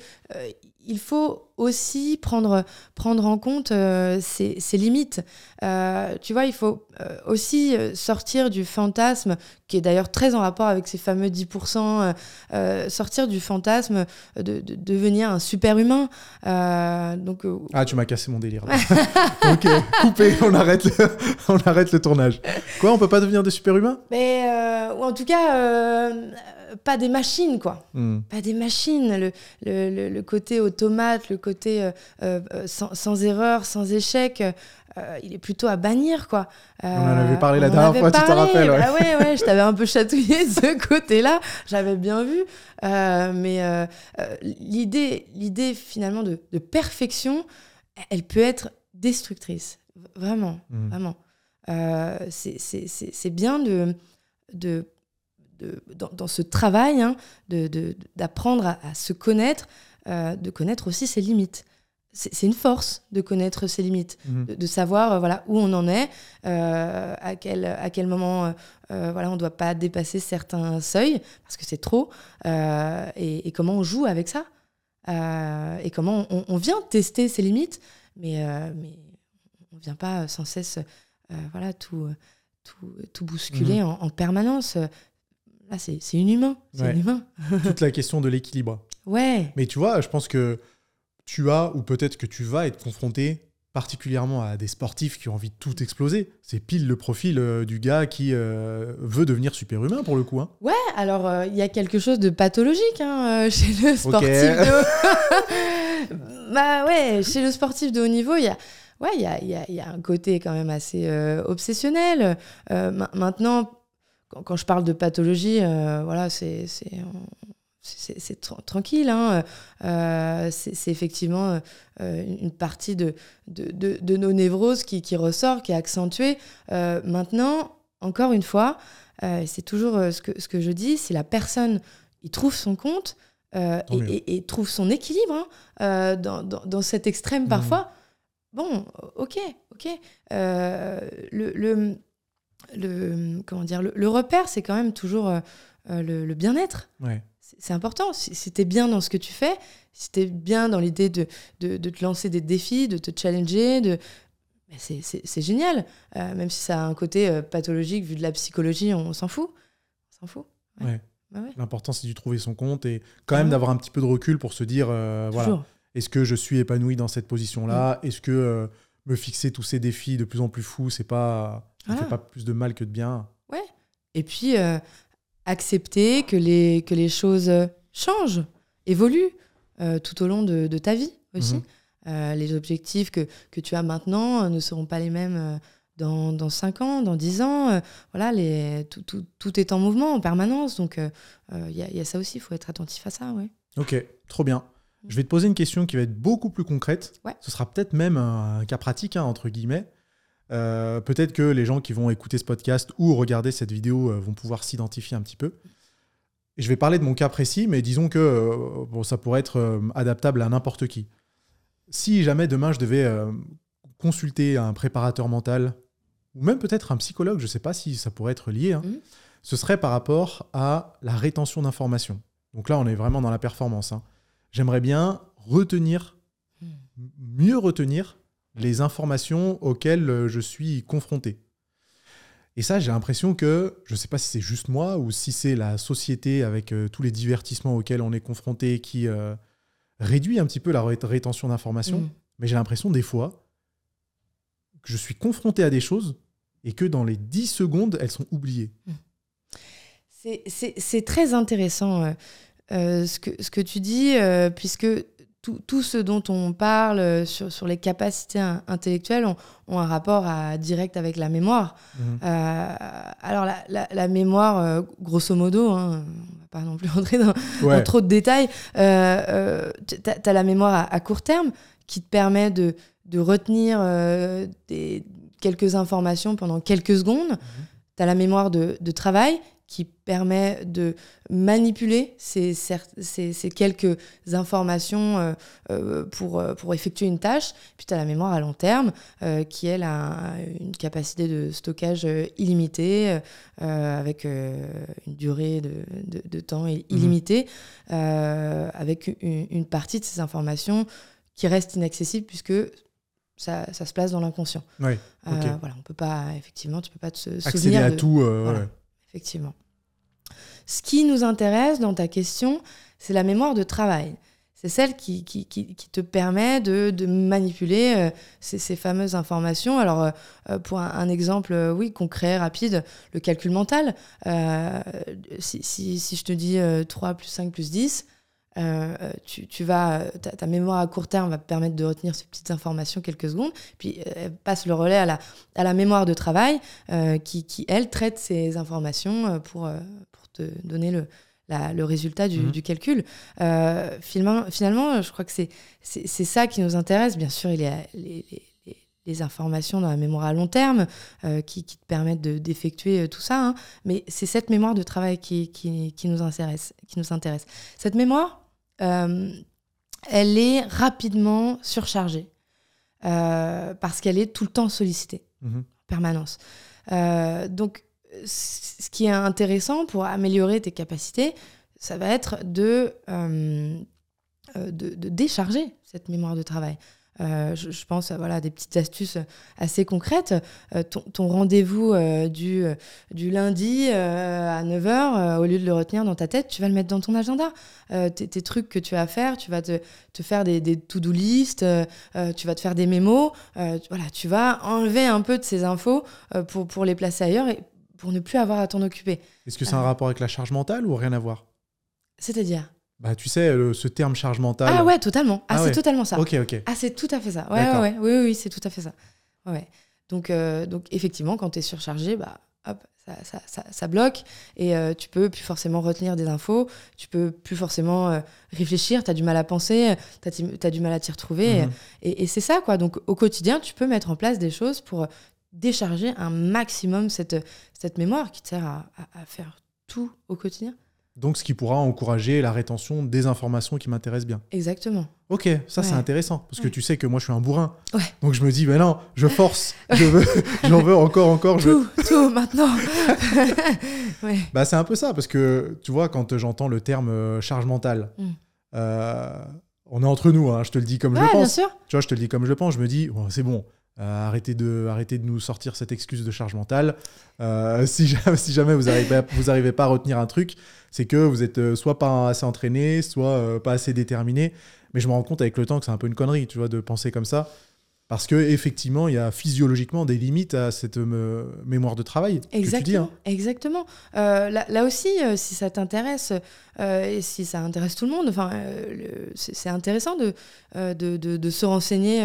il faut aussi prendre, prendre en compte euh, ses, ses limites. Euh, tu vois, il faut euh, aussi euh, sortir du fantasme, qui est d'ailleurs très en rapport avec ces fameux 10%, euh, euh, sortir du fantasme de, de devenir un super-humain. Donc, Ah, tu m'as cassé mon délire. ok, coupé, on arrête, le, on arrête le tournage. Quoi, on peut pas devenir des super-humains? Mais, ou en tout cas, pas des machines, quoi. Hmm. pas des machines, le, le, le- côté automate, le côté euh, euh, sans, sans erreur, sans échec, euh, il est plutôt à bannir, quoi. Euh, en avait parlé la on dernière fois, tu te parlé. rappelles, ouais. Bah ouais, ouais, je t'avais un peu chatouillé de ce côté-là, j'avais bien vu. Mais l'idée, l'idée finalement de, de perfection, elle peut être destructrice, vraiment, Hmm. vraiment. C'est- bien de, de, de- dans, dans ce travail hein, de- de- d'apprendre à, à se connaître, euh, de connaître aussi ses limites. C'est une force de connaître ses limites, Mhm. de, savoir euh, voilà, où on en est, euh, à, quel, à quel moment voilà, on ne doit pas dépasser certains seuils, parce que c'est trop, et, et comment on joue avec ça, et comment on, on vient tester ses limites, mais, mais on ne vient pas sans cesse voilà, tout, tout, tout bousculer en, en permanence. Là, c'est inhumain. C'est Ouais. inhumain. Toute la question de l'équilibre. Ouais. Mais tu vois, je pense que tu as, ou peut-être que tu vas être confronté particulièrement à des sportifs qui ont envie de tout exploser. C'est pile le profil euh, du gars qui euh, veut devenir super-humain pour le coup. hein. Ouais, alors euh, il y a quelque chose de pathologique hein, chez le sportif de haut... bah ouais, chez le sportif de haut niveau, il y a ouais, il y a, y a- y a un côté quand même assez euh, obsessionnel. Euh, ma- maintenant, quand, quand je parle de pathologie, euh, voilà, c'est c'est c'est- c'est tra- tranquille. Hein. Euh, c'est effectivement euh, une partie de, de, de- de nos névroses qui, qui ressort, qui est accentuée. Euh, maintenant, encore une fois, c'est toujours ce, que, ce que je dis, si la personne il trouve son compte et, mieux. et- et trouve son équilibre hein, dans, dans- dans cet extrême Mhm. parfois, bon, ok, ok. Le, le, le- comment dire, le, le repère, c'est quand même toujours euh, euh, le, le bien-être. Ouais. C'est important. Si, si tu es bien dans ce que tu fais, si tu es bien dans l'idée de, de, de te lancer des défis, de te challenger, de... ben, c'est- génial. Euh, même si ça a un côté pathologique, vu de la psychologie, on, s'en fout. On s'en fout. Ouais. Ouais. Bah ouais, L'important, c'est de trouver son compte et quand même Ah. d'avoir un petit peu de recul pour se dire, euh, voilà, est-ce que je suis épanoui dans cette position-là? Mm. Est-ce que me fixer tous ces défis de plus en plus fous, c'est pas, ça Voilà. fait pas plus de mal que de bien Et puis, euh, accepter que les, que les choses euh, changent, évoluent euh, tout au long de, de ta vie aussi. Mhm. Euh, les objectifs que, que, tu as maintenant ne seront pas les mêmes dans, dans 5 ans, dans 10 ans. voilà, les, tout, tout, tout, est en mouvement en permanence. Donc, il y, y, a ça aussi, il faut être attentif à ça. Ouais. Ok, trop bien. Je vais te poser une question qui va être beaucoup plus concrète. Ouais. Ce sera peut-être même un, cas pratique, hein, entre guillemets. peut-être que les gens qui vont écouter ce podcast ou regarder cette vidéo vont pouvoir s'identifier un petit peu. Et je vais parler de mon cas précis, mais disons que bon, ça pourrait être adaptable à n'importe qui si jamais demain je devais euh, consulter un préparateur mental, ou même peut-être un psychologue, je ne sais pas si ça pourrait être lié, hein, mhm. ce serait par rapport à la rétention d'informations. Donc là, on est vraiment dans la performance. Hein. J'aimerais bien retenir, mhm. mieux retenir les informations auxquelles euh, je suis confronté. Et ça, j'ai l'impression que, je ne sais pas si c'est juste moi ou si c'est la société avec euh, tous les divertissements auxquels on est confronté qui, réduit un petit peu la rétention d'informations, mm. mais j'ai l'impression des fois que je suis confronté à des choses et que dans les 10 secondes, elles sont oubliées. Mm. C'est très intéressant euh, euh, ce, que, ce que tu dis, euh, puisque tout, tout, ce dont on parle sur, sur les capacités intellectuelles ont, ont, un rapport à, direct avec la mémoire. Mm-hmm. alors la, la, mémoire, grosso modo, hein, pas non plus rentrer dans, trop de détails. Euh, euh tu as, la mémoire à, court terme qui te permet de, de retenir euh, des, quelques informations pendant quelques secondes. Mhm. Tu as la mémoire de, de, travail qui permet de manipuler ces, ces, ces quelques informations euh, euh, pour, euh, pour effectuer une tâche. Puis tu as la mémoire à long terme, qui, elle, a une capacité de stockage illimitée, avec une durée de, de, temps mhm. illimitée, avec une, partie de ces informations qui reste inaccessible puisque ça, ça, se place dans l'inconscient. Oui, voilà, on peut pas, effectivement, tu peux pas te Accéder souvenir à tout. Effectivement. Ce qui nous intéresse dans ta question, c'est la mémoire de travail. C'est celle qui, qui, qui, te permet de, de manipuler euh, ces, ces, fameuses informations. Alors, euh, euh, pour un, exemple, oui, concret, rapide, le calcul mental. Si, si, si, je te dis 3 plus 5 plus 10, euh, tu, tu, vas, ta, mémoire à court terme va te permettre de retenir ces petites informations quelques secondes, puis euh, elle passe le relais à la, à la mémoire de travail euh, qui, qui, elle, traite ces informations pour, pour te donner le, la, le résultat du, mmh. du calcul. finalement, finalement, je crois que c'est ça qui nous intéresse. Bien sûr, il y a les, les, les informations dans la mémoire à long terme qui, qui, te permettent d'effectuer tout ça. Hein. Mais c'est cette mémoire de travail qui, qui, qui, nous intéresse, qui nous intéresse. Cette mémoire, euh, elle est rapidement surchargée euh, parce qu'elle est tout le temps sollicitée mhm. en permanence. Euh, donc, ce qui est intéressant pour améliorer tes capacités, ça va être de, de, décharger cette mémoire de travail. Euh, je, pense à voilà, des petites astuces assez concrètes. Euh, ton, rendez-vous euh, du, du lundi à 9h, au lieu de le retenir dans ta tête, tu vas le mettre dans ton agenda. Tes, trucs que tu as à faire, tu vas te, te faire des, des to-do list, tu vas te faire des mémos. voilà, tu vas enlever un peu de ces infos pour, pour les placer ailleurs et pour ne plus avoir à t'en occuper. Est-ce que c'est un rapport avec la charge mentale ou rien à voir? C'est-à-dire? Bah, tu sais, ce terme charge mentale. Ah ouais, totalement. Ah, ah c'est totalement ça. Ok, ok. Ah, c'est tout à fait ça. Ouais, ouais, ouais, Oui, oui, c'est tout à fait ça. Ouais. Donc, euh, donc effectivement, quand tu es surchargé, bah, hop, ça, ça, ça, ça bloque et euh, tu peux plus forcément retenir des infos, tu peux plus forcément euh, réfléchir, tu as du mal à penser, tu as, du mal à t'y retrouver. Mhm. Et, et c'est ça, quoi. Donc, au quotidien, tu peux mettre en place des choses pour décharger un maximum cette, cette mémoire qui te sert à, à faire tout au quotidien. Donc, ce qui pourra encourager la rétention des informations qui m'intéressent bien. Exactement. Ok, ça c'est intéressant parce que tu sais que moi je suis un bourrin. Ouais. Donc je me dis, mais non, je force, je veux, j'en veux encore, encore. Tout, tout maintenant. Bah c'est un peu ça parce que tu vois quand j'entends le terme euh, charge mentale, mm. euh, on est entre nous, hein, je te le dis comme je le pense. Bien sûr. Tu vois, je te le dis comme je le pense. Je me dis, c'est bon, euh, arrêtez, de, arrêtez de nous sortir cette excuse de charge mentale. Euh, si, jamais, vous n'arrivez pas à retenir un truc, c'est que vous êtes euh, soit pas assez entraîné, soit pas assez déterminé. Mais je me rends compte avec le temps que c'est un peu une connerie, tu vois, de penser comme ça. Parce que effectivement, il y a physiologiquement des limites à cette euh, mémoire de travail. Exactement. Que tu dis, hein. Exactement. Euh, là, là aussi, euh, si ça t'intéresse euh, et si ça intéresse tout le monde, enfin, c'est intéressant de, de, de- de se renseigner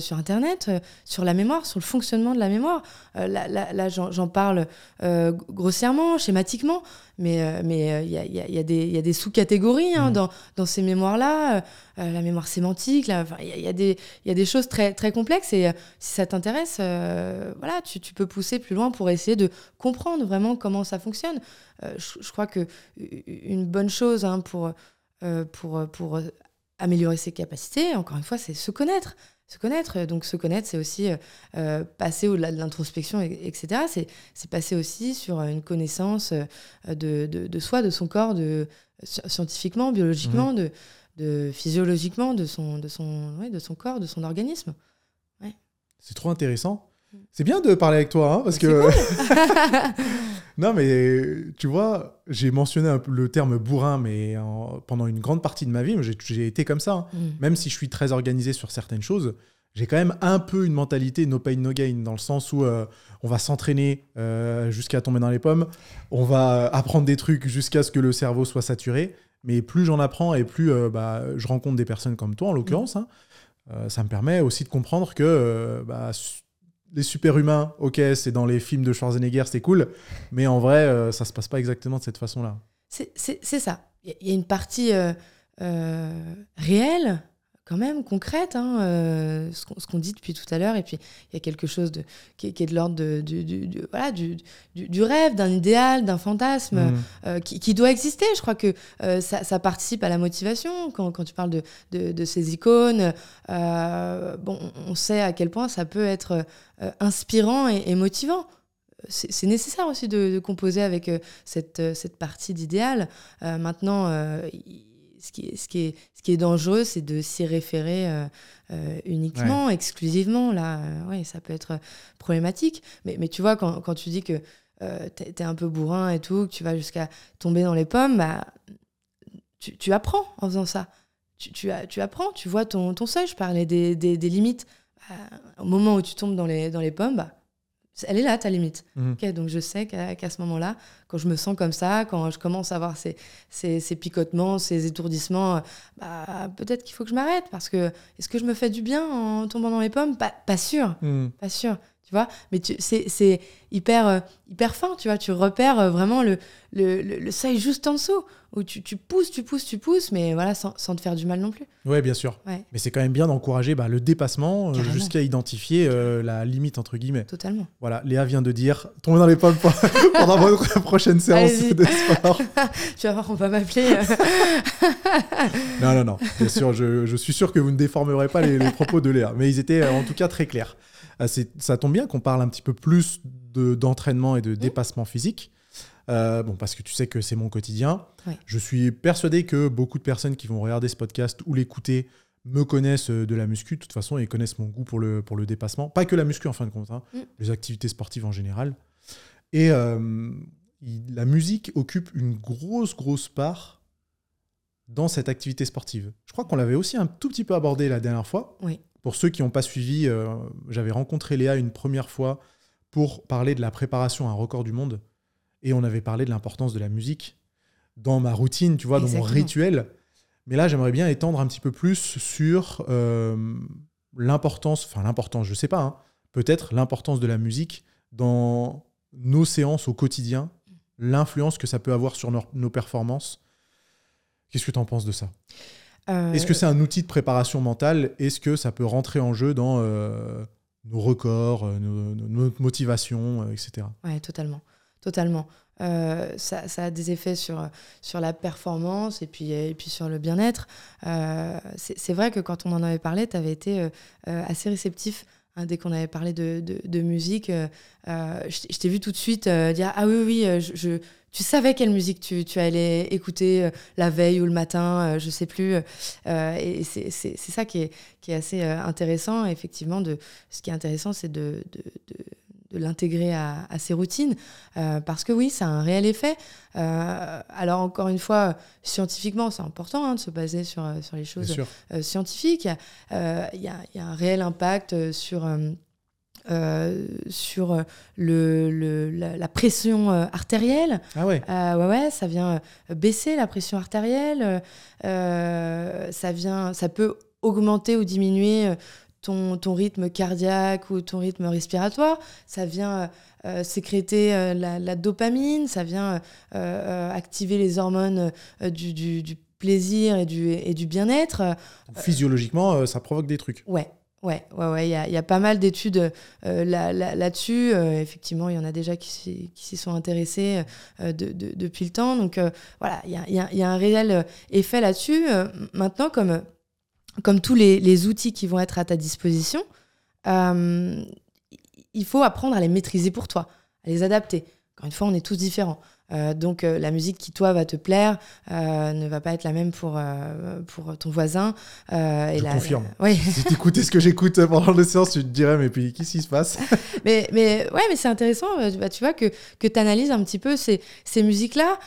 sur Internet, sur la mémoire, sur le fonctionnement de la mémoire. Là, là, là, j'en parle grossièrement, schématiquement, mais euh, mais euh, il y, a, y a- y a des, sous-catégories hein, dans, dans ces mémoires-là. Euh, la mémoire sémantique, il y, y a des il y a des choses très, très complexes et euh, si ça t'intéresse, euh, voilà, tu, tu peux pousser plus loin pour essayer de comprendre vraiment comment ça fonctionne. Je, je crois que une bonne chose hein, pour, pour, pour améliorer ses capacités, encore une fois, c'est se connaître. Se connaître, donc se connaître, c'est aussi euh, euh, passer au-delà de l'introspection, et- etc. C'est, c'est passer aussi sur une connaissance euh, de, de, de soi, de son corps, de, sci- scientifiquement, biologiquement, de, de physiologiquement, de son, de, son, ouais, de son corps, de son organisme. C'est trop intéressant. C'est bien de parler avec toi, hein, parce C'est que. non, mais tu vois, j'ai mentionné un peu le terme bourrin, mais en- pendant une grande partie de ma vie, j'ai- été comme ça. hein. Mm. Même si je suis très organisé sur certaines choses, j'ai quand même un peu une mentalité no pain, no gain, dans le sens où euh, on va s'entraîner euh, jusqu'à tomber dans les pommes, on va apprendre des trucs jusqu'à ce que le cerveau soit saturé. Mais plus j'en apprends et plus euh, bah, je rencontre des personnes comme toi, en l'occurrence, hein, euh, ça me permet aussi de comprendre que euh, bah, les super-humains, ok, c'est dans les films de Schwarzenegger, c'est cool, mais en vrai, euh, ça se passe pas exactement de cette façon-là. C'est- ça. Il y a- il y a une partie euh, euh, réelle, quand même, concrète, hein, euh, ce qu'on dit depuis tout à l'heure. Et puis, il y a quelque chose de, qui, est, qui est de l'ordre du, du- du- voilà, du, du- rêve, d'un idéal, d'un fantasme Mm. euh, qui, qui doit exister. Je crois que euh, ça, ça participe à la motivation. Quand, quand tu parles de, de, de ces icônes, bon, on sait à quel point ça peut être inspirant et, et motivant. C'est nécessaire aussi de, de composer avec euh, cette, euh, cette partie d'idéal. Euh, maintenant, il- ce, qui est, ce, qui est, ce qui est dangereux, c'est de s'y référer euh, euh, uniquement, exclusivement. Là, euh, ouais, ça peut être problématique. Mais, mais tu vois, quand, quand tu dis que euh, t'es t'es un peu bourrin et tout, que tu vas jusqu'à tomber dans les pommes, bah, tu, tu apprends en faisant ça. Tu, tu, tu apprends, tu vois ton, ton seuil. Je parlais des, des, des limites. Bah, au moment où tu tombes dans les, dans les pommes, bah, elle est là, ta limite. Mhm. Ok, donc je sais qu'à ce moment-là, quand je me sens comme ça, quand je commence à avoir ces, ces, ces picotements, ces étourdissements, bah, peut-être qu'il faut que je m'arrête parce que est-ce que je me fais du bien en tombant dans les pommes? Pas, pas sûr, Mm. pas sûr. Tu vois, mais c'est hyper, euh, hyper fin, tu vois. Tu repères euh, vraiment le, le, le, le seuil juste en dessous où tu, tu pousses, tu pousses, tu pousses, mais voilà, sans, sans te faire du mal non plus. Ouais, bien sûr. Ouais. Mais c'est quand même bien d'encourager bah, le dépassement euh, jusqu'à identifier euh, la limite, entre guillemets. Totalement. Voilà, Léa vient de dire tomber dans les pommes pendant votre prochaine séance de sport. tu vas voir, on va m'appeler. euh, Non, non, non. Bien sûr, je, je suis sûr que vous ne déformerez pas les, les propos de Léa. Mais ils étaient en tout cas très clairs. C'est- ça tombe bien qu'on parle un petit peu plus de- d'entraînement et de dépassement physique. Euh, bon, parce que tu sais que c'est mon quotidien. Je suis persuadé que beaucoup de personnes qui vont regarder ce podcast ou l'écouter me connaissent euh, de la muscu de toute façon et connaissent mon goût pour le, pour le dépassement. Pas que la muscu en fin de compte, hein, Mm. les activités sportives en général. Et euh, il- la musique occupe une grosse, grosse part dans cette activité sportive. Je crois qu'on l'avait aussi un tout petit peu abordé la dernière fois. Oui. Pour ceux qui n'ont pas suivi, euh, j'avais rencontré Léa une première fois pour parler de la préparation à un record du monde. Et on avait parlé de l'importance de la musique dans ma routine, tu vois, dans mon rituel. Mais là, j'aimerais bien étendre un petit peu plus sur euh, l'importance, enfin l'importance, je sais pas, hein, peut-être l'importance de la musique dans nos séances au quotidien, l'influence que ça peut avoir sur nos, nos performances. Qu'est-ce que tu en penses de ça? Euh, Est-ce que c'est un outil de préparation mentale? Est-ce que ça peut rentrer en jeu dans euh, nos records, euh, nos- notre motivation, euh, etc. Ouais, totalement. Totalement. Euh, ça, ça a des effets sur, sur la performance et puis, et puis sur le bien-être. C'est vrai que quand on en avait parlé, tu avais été assez réceptif. hein, dès qu'on avait parlé de, de, musique, je t'ai- vu tout de suite dire Ah oui, oui, je- tu savais quelle musique tu, tu allais écouter euh, la veille ou le matin, euh, je sais plus. Euh, et c'est c'est- c'est ça qui est, qui est assez intéressant. Effectivement, de, ce qui est intéressant, c'est de, de, de- de l'intégrer à, à, ses routines, euh, parce que oui, ça a un réel effet. Euh, alors encore une fois, scientifiquement, c'est important hein, de se baser sur, sur les choses scientifiques. Il y, y, a un réel impact sur... sur le, le la, pression artérielle. Ah ouais. ouais, ouais, ça vient baisser la pression artérielle. ça vient, ça peut augmenter ou diminuer ton, ton, rythme cardiaque ou ton rythme respiratoire, ça vient euh, euh, sécréter euh, la, dopamine, ça vient activer les hormones du, du, plaisir et du, et du bien-être. Physiologiquement, ça provoque des trucs. Ouais. Ouais, ouais. Il y a, y a, pas mal d'études là-dessus. effectivement, il y en a déjà qui s'y sont intéressés de, depuis le temps. Donc voilà, il y a, un réel effet là-dessus. maintenant, comme comme tous les, outils qui vont être à ta disposition, euh, il faut apprendre à les maîtriser pour toi, à les adapter. Encore une fois, on est tous différents. Euh, donc euh, la musique qui toi va te plaire euh, ne va pas être la même pour, pour ton voisin. Je confirme. Oui. si tu écoutais ce que j'écoute pendant le séance, tu te dirais mais puis qu'est-ce qui se passe? Mais, mais ouais, mais c'est intéressant. Bah, tu vois que, que tu analyses un petit peu ces, ces musiques-là,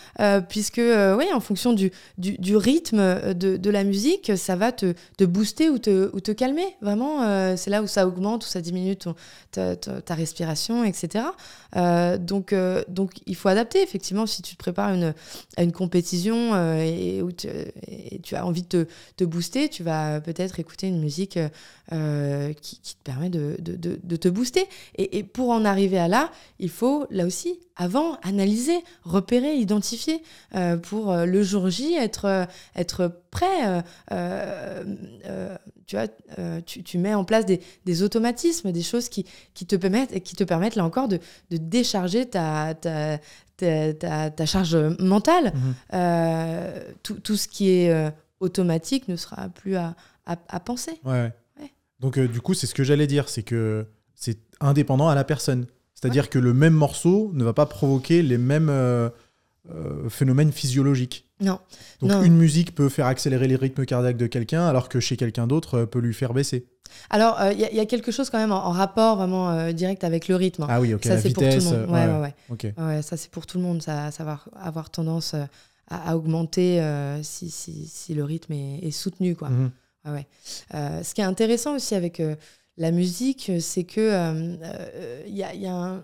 puisque oui, en fonction du, du, du rythme de, de, la musique, ça va te, te booster ou te, ou te calmer. Vraiment, c'est là où ça augmente, où ça diminue ton, ta, ta, respiration, etc. donc, donc il faut adapter effectivement si tu te prépares à une compétition euh, et, où tu as envie de te, booster, tu vas peut-être écouter une musique euh, qui, te permet de, te booster. Et, pour en arriver à là, il faut, là aussi, avant, analyser, repérer, identifier euh, pour le jour J être, être prêt. tu, vois, tu, tu, mets en place des, des, automatismes, des choses qui, qui, te, permettent, qui te permettent, là encore, de, décharger ta, ta, ta, charge mentale, mhm. euh, tout, tout, ce qui est euh, automatique ne sera plus à, à, penser. Ouais. Donc euh, du coup, c'est ce que j'allais dire, c'est que c'est indépendant à la personne. C'est-à-dire que le même morceau ne va pas provoquer les mêmes phénomènes physiologiques. Non. Donc une musique peut faire accélérer les rythmes cardiaques de quelqu'un, alors que chez quelqu'un d'autre peut lui faire baisser. Alors, il euh, y, a quelque chose quand même en, rapport vraiment euh, direct avec le rythme. Ah oui, ok. Ça, c'est pour tout le monde. Ouais, ouais, ouais. ouais. ça, c'est pour tout le monde. Ça, ça va avoir tendance euh, à, augmenter si, si, si, le rythme est, soutenu. Quoi. Mhm. ouais. ce qui est intéressant aussi avec la musique, c'est que il y a, y a un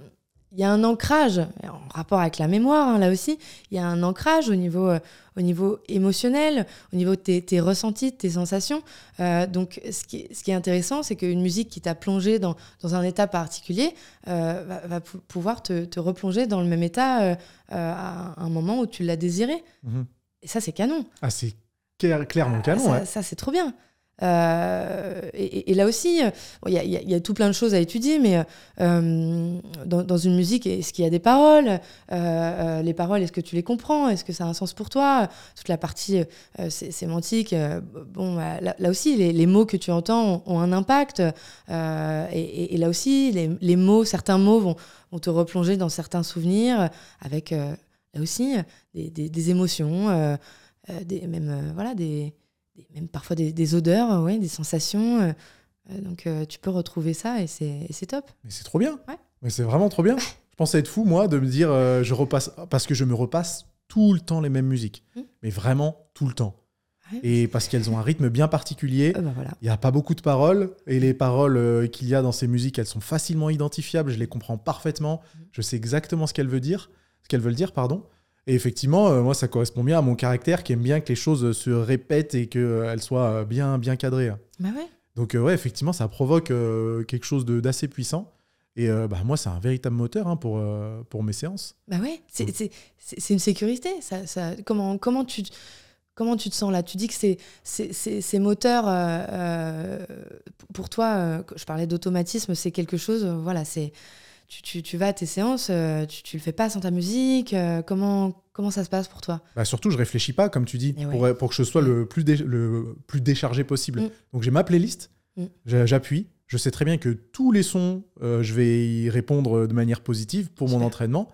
il y a un ancrage, en rapport avec la mémoire, hein, là aussi, il y a un ancrage au niveau, euh, au niveau émotionnel, au niveau de tes, ressentis, de tes sensations. Euh, donc, ce qui, est, ce qui est intéressant, c'est qu'une musique qui t'a plongé dans, dans, un état particulier euh, va, pouvoir te, te, replonger dans le même état à un moment où tu l'as désiré. Mhm. Et ça, c'est canon. Ah, c'est clairement canon. Ça, ça c'est trop bien. Euh, et, là aussi, il y, a tout plein de choses à étudier, mais euh, dans, une musique, est-ce qu'il y a des paroles? Euh, Les paroles, est-ce que tu les comprends? Est-ce que ça a un sens pour toi? Toute la partie sémantique, bon, bah, là, aussi, les, mots que tu entends ont, un impact. Et, là aussi, les, mots, certains mots vont, vont, te replonger dans certains souvenirs avec, là aussi, des, des émotions, des, même, voilà, des même parfois des, odeurs, ouais, des sensations. Euh, euh, donc euh, tu peux retrouver ça et c'est top. Mais c'est trop bien. Mais c'est vraiment trop bien. je pensais être fou, moi, de me dire, je repasse, parce que je me repasse tout le temps les mêmes musiques. Mmh. Mais vraiment tout le temps. Et parce qu'elles ont un rythme bien particulier. Bah Il n'y a pas beaucoup de paroles. Et les paroles qu'il y a dans ces musiques, elles sont facilement identifiables. Je les comprends parfaitement. Mmh. Je sais exactement ce qu'elles veulent dire. Ce qu'elles veulent dire, pardon. Et effectivement, euh, moi, ça correspond bien à mon caractère qui aime bien que les choses se répètent et qu'elles euh, soient bien, bien cadrées. Bah ouais. Donc, euh, ouais, effectivement, ça provoque quelque chose d'assez puissant. Et bah, moi, c'est un véritable moteur hein, pour, pour mes séances. Bah ouais, c'est une sécurité. Ça, ça, comment, comment, tu, comment tu te sens là? Tu dis que ces moteurs, pour toi, je parlais d'automatisme, c'est quelque chose, voilà, c'est tu, tu, vas à tes séances, euh, tu, tu le fais pas sans ta musique. Euh, comment, comment ça se passe pour toi? Bah Surtout, je réfléchis pas, comme tu dis, pour, pour, que je sois le plus, le plus déchargé possible. Mm. Donc j'ai ma playlist, mm. j'appuie. Je sais très bien que tous les sons, euh, je vais y répondre de manière positive pour mon entraînement.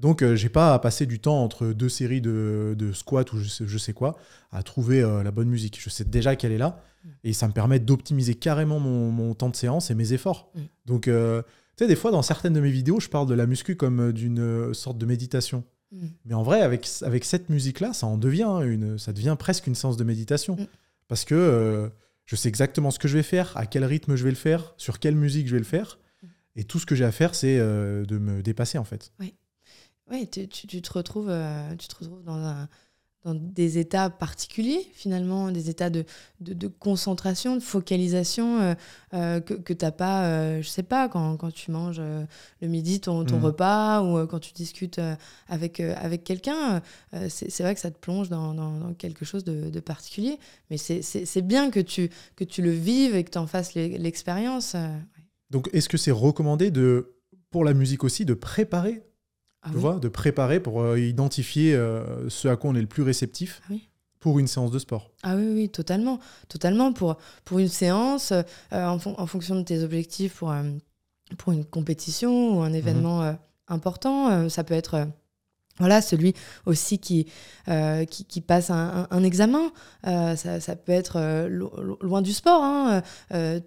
Donc, j'ai pas à passer du temps entre deux séries de, de squats ou je sais, je sais, quoi à trouver la bonne musique. Je sais déjà qu'elle est là mm. et ça me permet d'optimiser carrément mon, mon, temps de séance et mes efforts. Donc, Tu sais, des fois, dans certaines de mes vidéos, je parle de la muscu comme euh, d'une euh, sorte de méditation. Mm. Mais en vrai, avec, avec cette musique-là, ça en devient une, ça devient presque une séance de méditation. Mm. Parce que euh, je sais exactement ce que je vais faire, à quel rythme je vais le faire, sur quelle musique je vais le faire. Mm. Et tout ce que j'ai à faire, c'est euh, de me dépasser, en fait. Oui, tu, tu- tu te retrouves, euh, tu te retrouves dans, un, dans des états particuliers, finalement, des états de, de, de concentration, de focalisation euh, euh, que, que tu n'as pas, euh, je sais pas, quand, quand tu manges euh, le midi ton, ton Mhm. repas ou quand tu discutes avec, avec quelqu'un. c'est vrai que ça te plonge dans, dans- dans quelque chose de, de particulier. Mais c'est- bien que tu, que tu le vives et que tu en fasses l'e- l'expérience. Donc, est-ce que c'est recommandé de, pour la musique aussi, de préparer, Ah tu oui. vois, de préparer pour euh, identifier euh, ce à quoi on est le plus réceptif Ah oui. pour une séance de sport Ah oui, oui, totalement. Totalement. Pour, pour une séance, euh, en, fon- en fonction de tes objectifs pour, pour une compétition ou un événement euh, important, ça peut être voilà, celui aussi qui, euh, qui, qui passe un, un- un examen. Euh, ça, ça peut être euh, lo- lo- loin du sport. hein,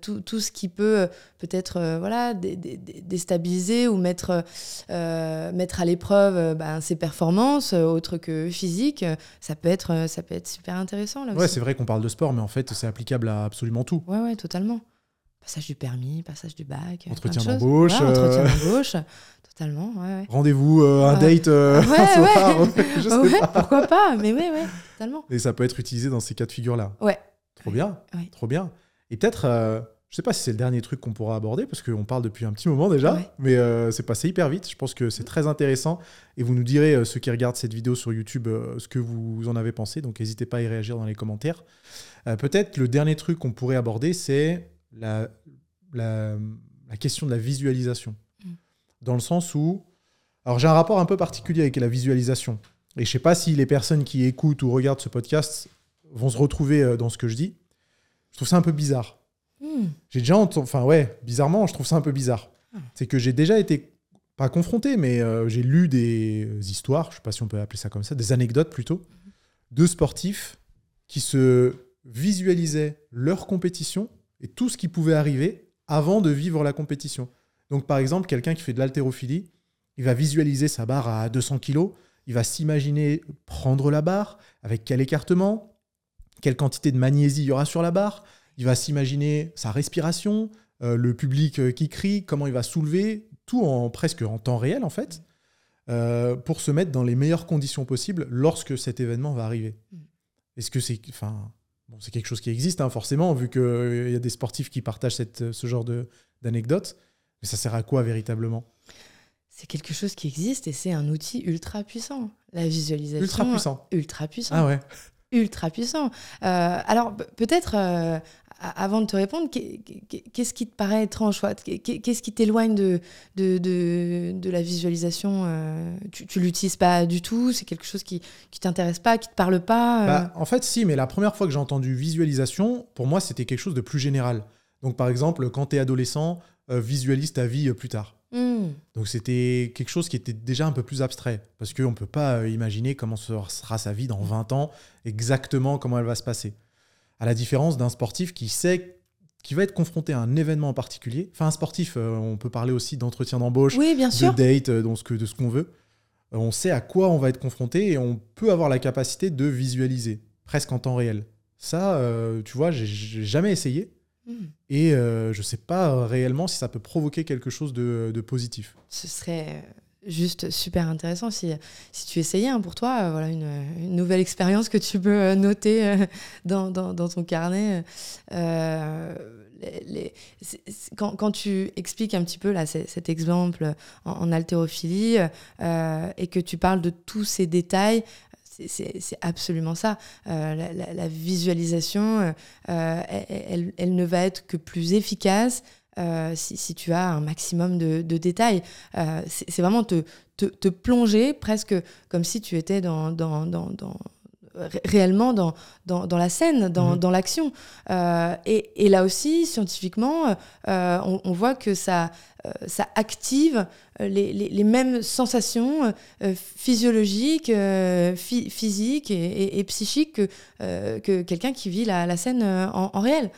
tout, tout ce qui peut peut-être voilà, dé- dé- dé- déstabiliser ou mettre, mettre à l'épreuve ben, ses performances, autres que physiques, ça peut être, ça peut être super intéressant. Là Ouais, c'est vrai qu'on parle de sport, mais en fait, c'est applicable à absolument tout. Ouais, ouais, totalement. Passage du permis, passage du bac. euh, Entretien d'embauche, Ouais, entretien euh. d'embauche. Totalement, ouais. Rendez-vous, euh, un date Ouais, un soir, ouais. je sais Ouais, pas. pourquoi pas Mais ouais, ouais, totalement. Et ça peut être utilisé dans ces cas de figure-là. Ouais. Trop bien, trop bien. Et peut-être, euh, je sais pas si c'est le dernier truc qu'on pourra aborder, parce qu'on parle depuis un petit moment déjà, Ouais. mais euh, c'est passé hyper vite. Je pense que c'est très intéressant. Et vous nous direz, euh, ceux qui regardent cette vidéo sur YouTube, ce que vous en avez pensé. Donc n'hésitez pas à y réagir dans les commentaires. Peut-être le dernier truc qu'on pourrait aborder, c'est la, la, la question de la visualisation. Mm. Dans le sens où... Alors j'ai un rapport un peu particulier avec la visualisation. Et je sais pas si les personnes qui écoutent ou regardent ce podcast vont se retrouver euh, dans ce que je dis. Je trouve ça un peu bizarre. Hmm. J'ai déjà entendu... Enfin ouais, bizarrement, je trouve ça un peu bizarre. Ah. C'est que j'ai déjà été... Pas confronté, mais euh, j'ai lu des histoires, je sais pas si on peut appeler ça comme ça, des anecdotes plutôt, de sportifs qui se visualisaient leur compétition et tout ce qui pouvait arriver avant de vivre la compétition. Donc par exemple, quelqu'un qui fait de l'haltérophilie, il va visualiser sa barre à 200 kg, il va s'imaginer prendre la barre, avec quel écartement, quelle quantité de magnésie il y aura sur la barre, il va s'imaginer sa respiration, euh, le public euh, qui crie, comment il va soulever, tout en presque en temps réel en fait, euh, pour se mettre dans les meilleures conditions possibles lorsque cet événement va arriver. Mm. Est-ce que c'est, enfin, bon, c'est quelque chose qui existe hein, forcément vu qu'il y a des sportifs qui partagent cette, ce genre d'anecdotes, mais ça sert à quoi véritablement? C'est quelque chose qui existe et c'est un outil ultra puissant. La visualisation. Ultra puissant. Ultra puissant. Ah ouais. ultra puissant. Euh, alors pe- peut-être euh, avant de te répondre, qu'est- qu'est- qu'est-ce qui te paraît étrange Qu'est-ce qui t'éloigne de, de, de, de la visualisation euh, Tu, tu l'utilises pas du tout C'est quelque chose qui qui t'intéresse pas, qui te parle pas euh? Bah, en fait, si, mais la première fois que j'ai entendu visualisation, pour moi, c'était quelque chose de plus général. Donc, par exemple, quand tu es adolescent, euh, visualise ta vie plus tard. Hmm. Donc, c'était quelque chose qui était déjà un peu plus abstrait, parce qu'on ne peut pas imaginer comment sera sa vie dans 20 ans, exactement comment elle va se passer. À la différence d'un sportif qui sait qui va être confronté à un événement en particulier. Enfin, un sportif, euh, on peut parler aussi d'entretien d'embauche, Oui, bien de date, euh, donc ce que- de ce qu'on veut. Euh, on sait à quoi on va être confronté et on peut avoir la capacité de visualiser, presque en temps réel. Ça, tu vois, j'ai- jamais essayé Hmm. et je sais pas réellement si ça peut provoquer quelque chose de, de positif. Ce serait juste super intéressant si, si tu essayais hein, pour toi, euh, voilà une, nouvelle expérience que tu peux euh, noter euh, dans, dans, ton carnet. Les- quand, quand tu expliques un petit peu là, cet exemple en, en haltérophilie et que tu parles de tous ces détails, c'est- absolument ça. La, visualisation, elle- elle ne va être que plus efficace euh, si, si tu as un maximum de, de détails. Euh, c'est vraiment te, te, te plonger presque comme si tu étais dans, dans, dans, dans- ré- réellement dans, dans, dans la scène, dans, Mhm. dans l'action. Euh, et, et là aussi, scientifiquement, euh, on, on voit que ça, euh, ça active les, les, les mêmes sensations physiologiques, phy- physiques et, et- et psychiques que, que quelqu'un qui vit la, la scène en, en réel.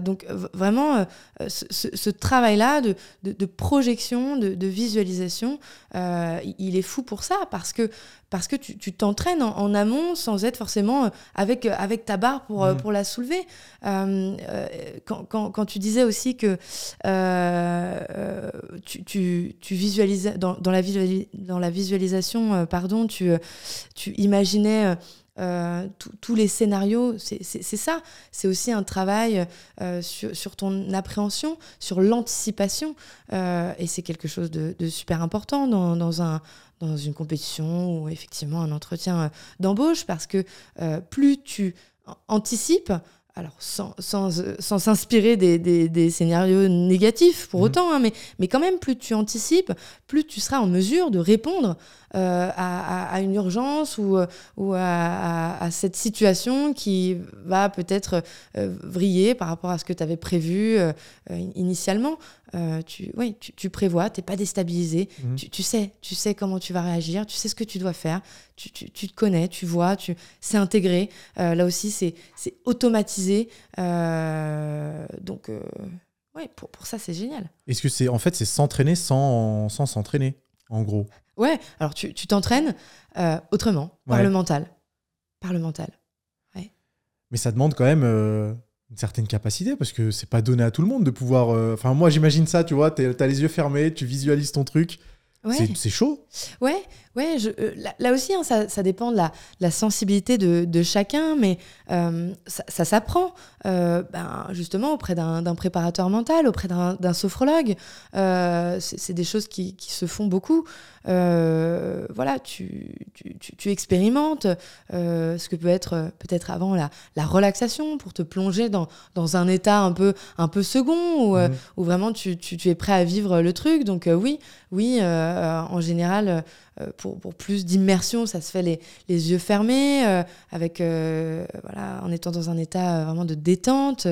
Donc vraiment, ce, travail-là de, de, projection, de, de visualisation, il est fou pour ça parce que parce que tu t'entraînes en, amont sans être forcément avec, avec ta barre pour, mmh. pour la soulever. quand, quand, quand, tu disais aussi que tu, tu, tu visualisais dans, dans, la, dans la visualisation, pardon, tu, tu imaginais euh, tous les scénarios, c'est ça. C'est aussi un travail euh, sur, ton appréhension, sur l'anticipation. Euh, et c'est quelque chose de, super important dans, un, dans une compétition ou effectivement un entretien d'embauche, parce que plus tu anticipes, alors sans, sans, s'inspirer des, des, scénarios négatifs pour mmh. autant, hein, mais, mais quand même, plus tu anticipes, plus tu seras en mesure de répondre euh, à, une urgence ou, euh, ou à, cette situation qui va peut-être euh, vriller par rapport à ce que tu avais prévu initialement. Tu, oui, tu, prévois, tu n'es pas déstabilisé, mmh. tu, sais, tu sais comment tu vas réagir, tu sais ce que tu dois faire, tu, te connais, tu vois, tu, c'est intégré. là aussi, c'est, c'est automatisé. donc, oui, pour, pour ça, c'est génial. Est-ce que c'est en fait c'est s'entraîner sans, sans s'entraîner, en gros? Ouais, alors tu t'entraînes euh, autrement, par le mental. Par le mental. Mais ça demande quand même euh, une certaine capacité parce que c'est pas donné à tout le monde de pouvoir. Euh, enfin, moi j'imagine ça, tu vois, t'as les yeux fermés, tu visualises ton truc. C'est chaud. Ouais, ouais. Je, là, aussi, hein, ça, ça, dépend de la, la sensibilité de, de, chacun, mais ça, ça s'apprend. ben, justement, auprès d'un préparateur mental, auprès d'un sophrologue, c'est des choses qui, qui, se font beaucoup. Euh, voilà, tu, tu, expérimentes euh, ce que peut être peut-être avant la, la, relaxation pour te plonger dans, dans, un état un peu, un peu second où, euh, où vraiment tu, tu, es prêt à vivre le truc. Donc oui, oui, en général, pour, pour, plus d'immersion, ça se fait les, les yeux fermés, avec, voilà, en étant dans un état vraiment de détente,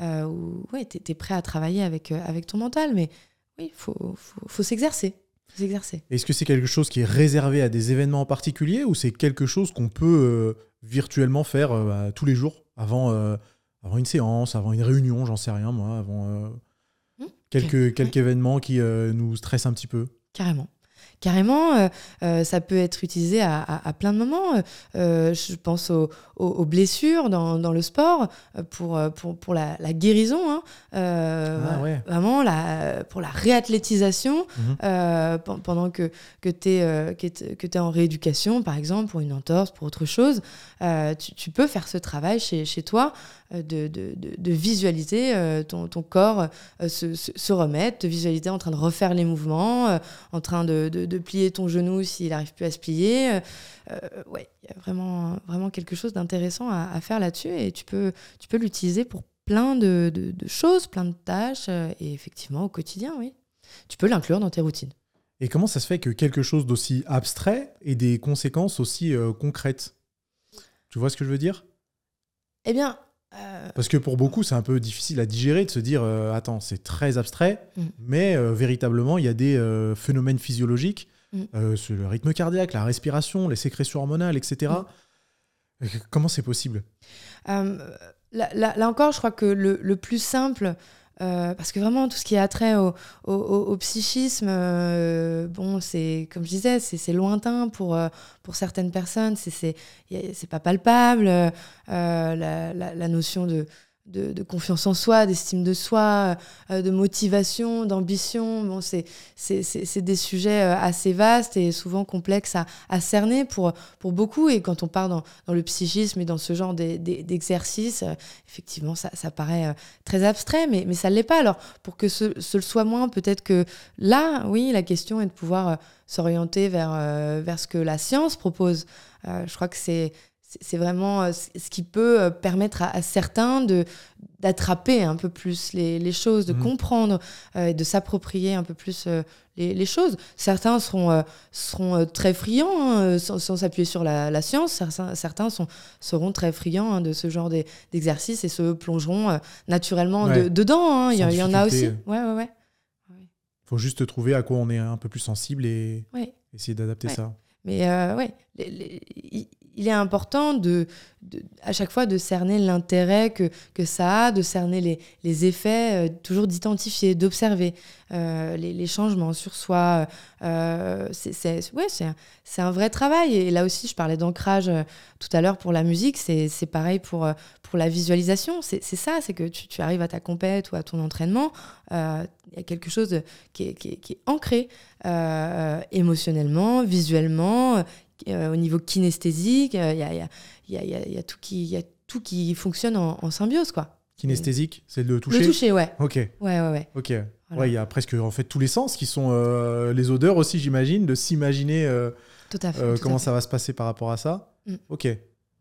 où ouais, tu es, prêt à travailler avec, avec ton mental. Mais oui, il faut, faut, faut s'exercer. Est-ce que c'est quelque chose qui est réservé à des événements en particulier ou c'est quelque chose qu'on peut euh, virtuellement faire euh, tous les jours avant, euh, avant une séance, avant une réunion, j'en sais rien moi, avant mmh. quelques, quelques événements qui nous stressent un petit peu? Carrément. Carrément, euh, euh, ça peut être utilisé à, plein de moments. Euh, je pense aux, blessures dans, le sport, pour, pour, la, guérison, hein. ah vraiment la, pour la réathlétisation, mhm. pendant que, que tu es, que en rééducation, par exemple, pour une entorse, pour autre chose. Tu, peux faire ce travail chez, chez toi de, de, de, visualiser ton, ton, corps se, se, remettre, de visualiser en train de refaire les mouvements, en train de, de, plier ton genou s'il n'arrive plus à se plier. Euh, euh, ouais, il y a vraiment, vraiment quelque chose d'intéressant à, faire là-dessus et tu peux, tu peux l'utiliser pour plein de, de, choses, plein de tâches euh, et effectivement au quotidien, oui. Tu peux l'inclure dans tes routines. Et comment ça se fait que quelque chose d'aussi abstrait ait des conséquences aussi concrètes? Tu vois ce que je veux dire? Eh bien, parce que pour beaucoup, c'est un peu difficile à digérer de se dire euh, attends, c'est très abstrait, mm. mais euh, véritablement, il y a des euh, phénomènes physiologiques, mm. sur le rythme cardiaque, la respiration, les sécrétions hormonales, etc. Mm. Comment c'est possible? Là, encore, je crois que le plus simple, euh, parce que vraiment, tout ce qui a trait au, psychisme, euh, bon, c'est, comme je disais, c'est lointain pour, euh, pour certaines personnes, c'est pas palpable. La, la, notion de, de, confiance en soi, d'estime de soi, euh, de motivation, d'ambition. Bon, c'est, des sujets euh, assez vastes et souvent complexes à, cerner pour, pour beaucoup. Et quand on part dans, le psychisme et dans ce genre d'exercice, euh, effectivement, ça, ça paraît très abstrait, mais, mais ça ne l'est pas. Alors, pour que ce, ce le soit moins, peut-être que là, oui, la question est de pouvoir s'orienter vers, vers ce que la science propose. je crois que c'est c'est vraiment euh, ce qui peut euh, permettre à, certains de d'attraper un peu plus les, choses, de mmh. comprendre euh, et de s'approprier un peu plus les, choses. Certains seront, seront très friands hein, sans, s'appuyer sur la, science, certains, certains sont, seront très friands hein, de ce genre d'exercice et se plongeront naturellement dedans. Hein. Il, y, en a aussi. Ouais, ouais, ouais. Il faut juste trouver à quoi on est un peu plus sensible et essayer d'adapter ça. Mais ouais, il est important de, à chaque fois de cerner l'intérêt que, que ça a, de cerner les, les effets, euh, toujours d'identifier, d'observer euh, les, les changements sur soi. euh, c'est ouais, un- vrai travail. Et là aussi, je parlais d'ancrage euh, tout à l'heure pour la musique, c'est pareil pour, pour la visualisation. C'est ça, c'est que tu, arrives à ta compète ou à ton entraînement, il y a quelque chose qui, est, qui est- ancré émotionnellement, visuellement, au niveau kinesthésique. euh, Il y, a, il y, a, y, a, y a- y a tout qui, y a tout qui fonctionne en, en symbiose, quoi. Kinesthésique, c'est le toucher? Le toucher, ouais. Ok, Ouais, ouais, ouais. ok. Voilà. Ouais, il y a presque en fait tous les sens qui sont euh, les odeurs aussi, j'imagine, de s'imaginer euh, Tout à fait. euh, comment ça va se passer par rapport à ça. Mm. Ok.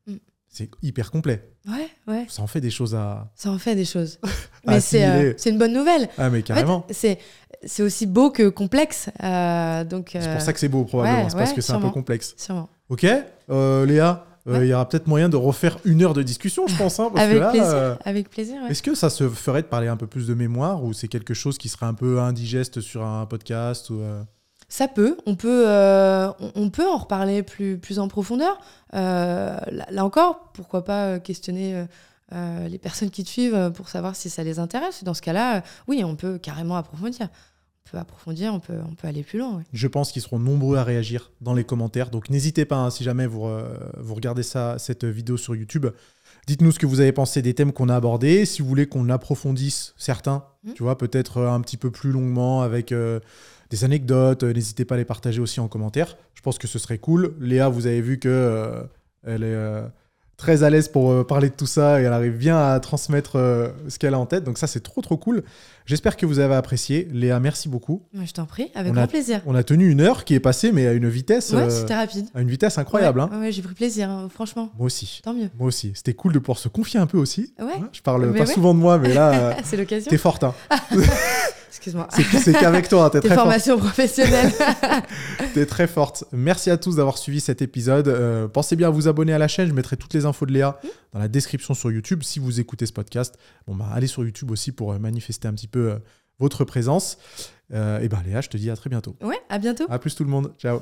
Mm. C'est hyper complet. Ouais, ouais. Ça en fait des choses à. Ça en fait des choses. Mais c'est euh, une bonne nouvelle. Ah, mais En fait, carrément. c'est c'est aussi beau que complexe. euh, donc, C'est euh, pour ça que c'est beau, probablement. ouais, c'est parce ouais, que c'est un peu complexe. Sûrement. Ok, euh, Léa, euh, il Ouais. y aura peut-être moyen de refaire une heure de discussion, je pense. hein, parce Avec que là, plaisir. euh, Avec plaisir. Est-ce que ça se ferait de parler un peu plus de mémoire ou c'est quelque chose qui serait un peu indigeste sur un podcast ou, euh, Ça peut, on peut, euh, on, peut en reparler plus, plus en profondeur. Euh, là, là encore, pourquoi pas euh, questionner euh, les personnes qui te suivent pour savoir si ça les intéresse. Dans ce cas-là, oui, on peut carrément approfondir. On peut approfondir, on peut, on peut aller plus loin. Je pense qu'ils seront nombreux à réagir dans les commentaires. Donc n'hésitez pas, hein, si jamais vous, vous regardez ça, cette vidéo sur YouTube, dites-nous ce que vous avez pensé des thèmes qu'on a abordés. Si vous voulez qu'on approfondisse certains, Mhm. tu vois, peut-être un petit peu plus longuement avec euh, des anecdotes, euh, n'hésitez pas à les partager aussi en commentaire. Je pense que ce serait cool. Léa, vous avez vu que euh, elle est euh, très à l'aise pour euh, parler de tout ça et elle arrive bien à transmettre ce qu'elle a en tête. Donc ça, c'est trop trop cool. J'espère que vous avez apprécié. Léa, merci beaucoup. Je t'en prie, avec On grand a- plaisir. On a tenu une heure qui est passée, mais à une vitesse, Ouais, c'était rapide. à une vitesse incroyable. Ouais, hein. ouais, j'ai pris plaisir, hein, franchement. Moi aussi. Tant mieux. Moi aussi. C'était cool de pouvoir se confier un peu aussi. Ouais. Hein, Je parle Mais pas souvent de moi, mais là, c'est l'occasion. t'es forte. Hein. Excuse-moi. C'est qu'avec toi, t'es Tes très forte. formations professionnelles. T'es très forte. Merci à tous d'avoir suivi cet épisode. Euh, pensez bien à vous abonner à la chaîne. Je mettrai toutes les infos de Léa dans la description sur YouTube. Si vous écoutez ce podcast, bon bah allez sur YouTube aussi pour euh, manifester un petit peu euh, votre présence. Euh, et ben Léa, je te dis à très bientôt. ouais, à bientôt. À plus tout le monde. Ciao.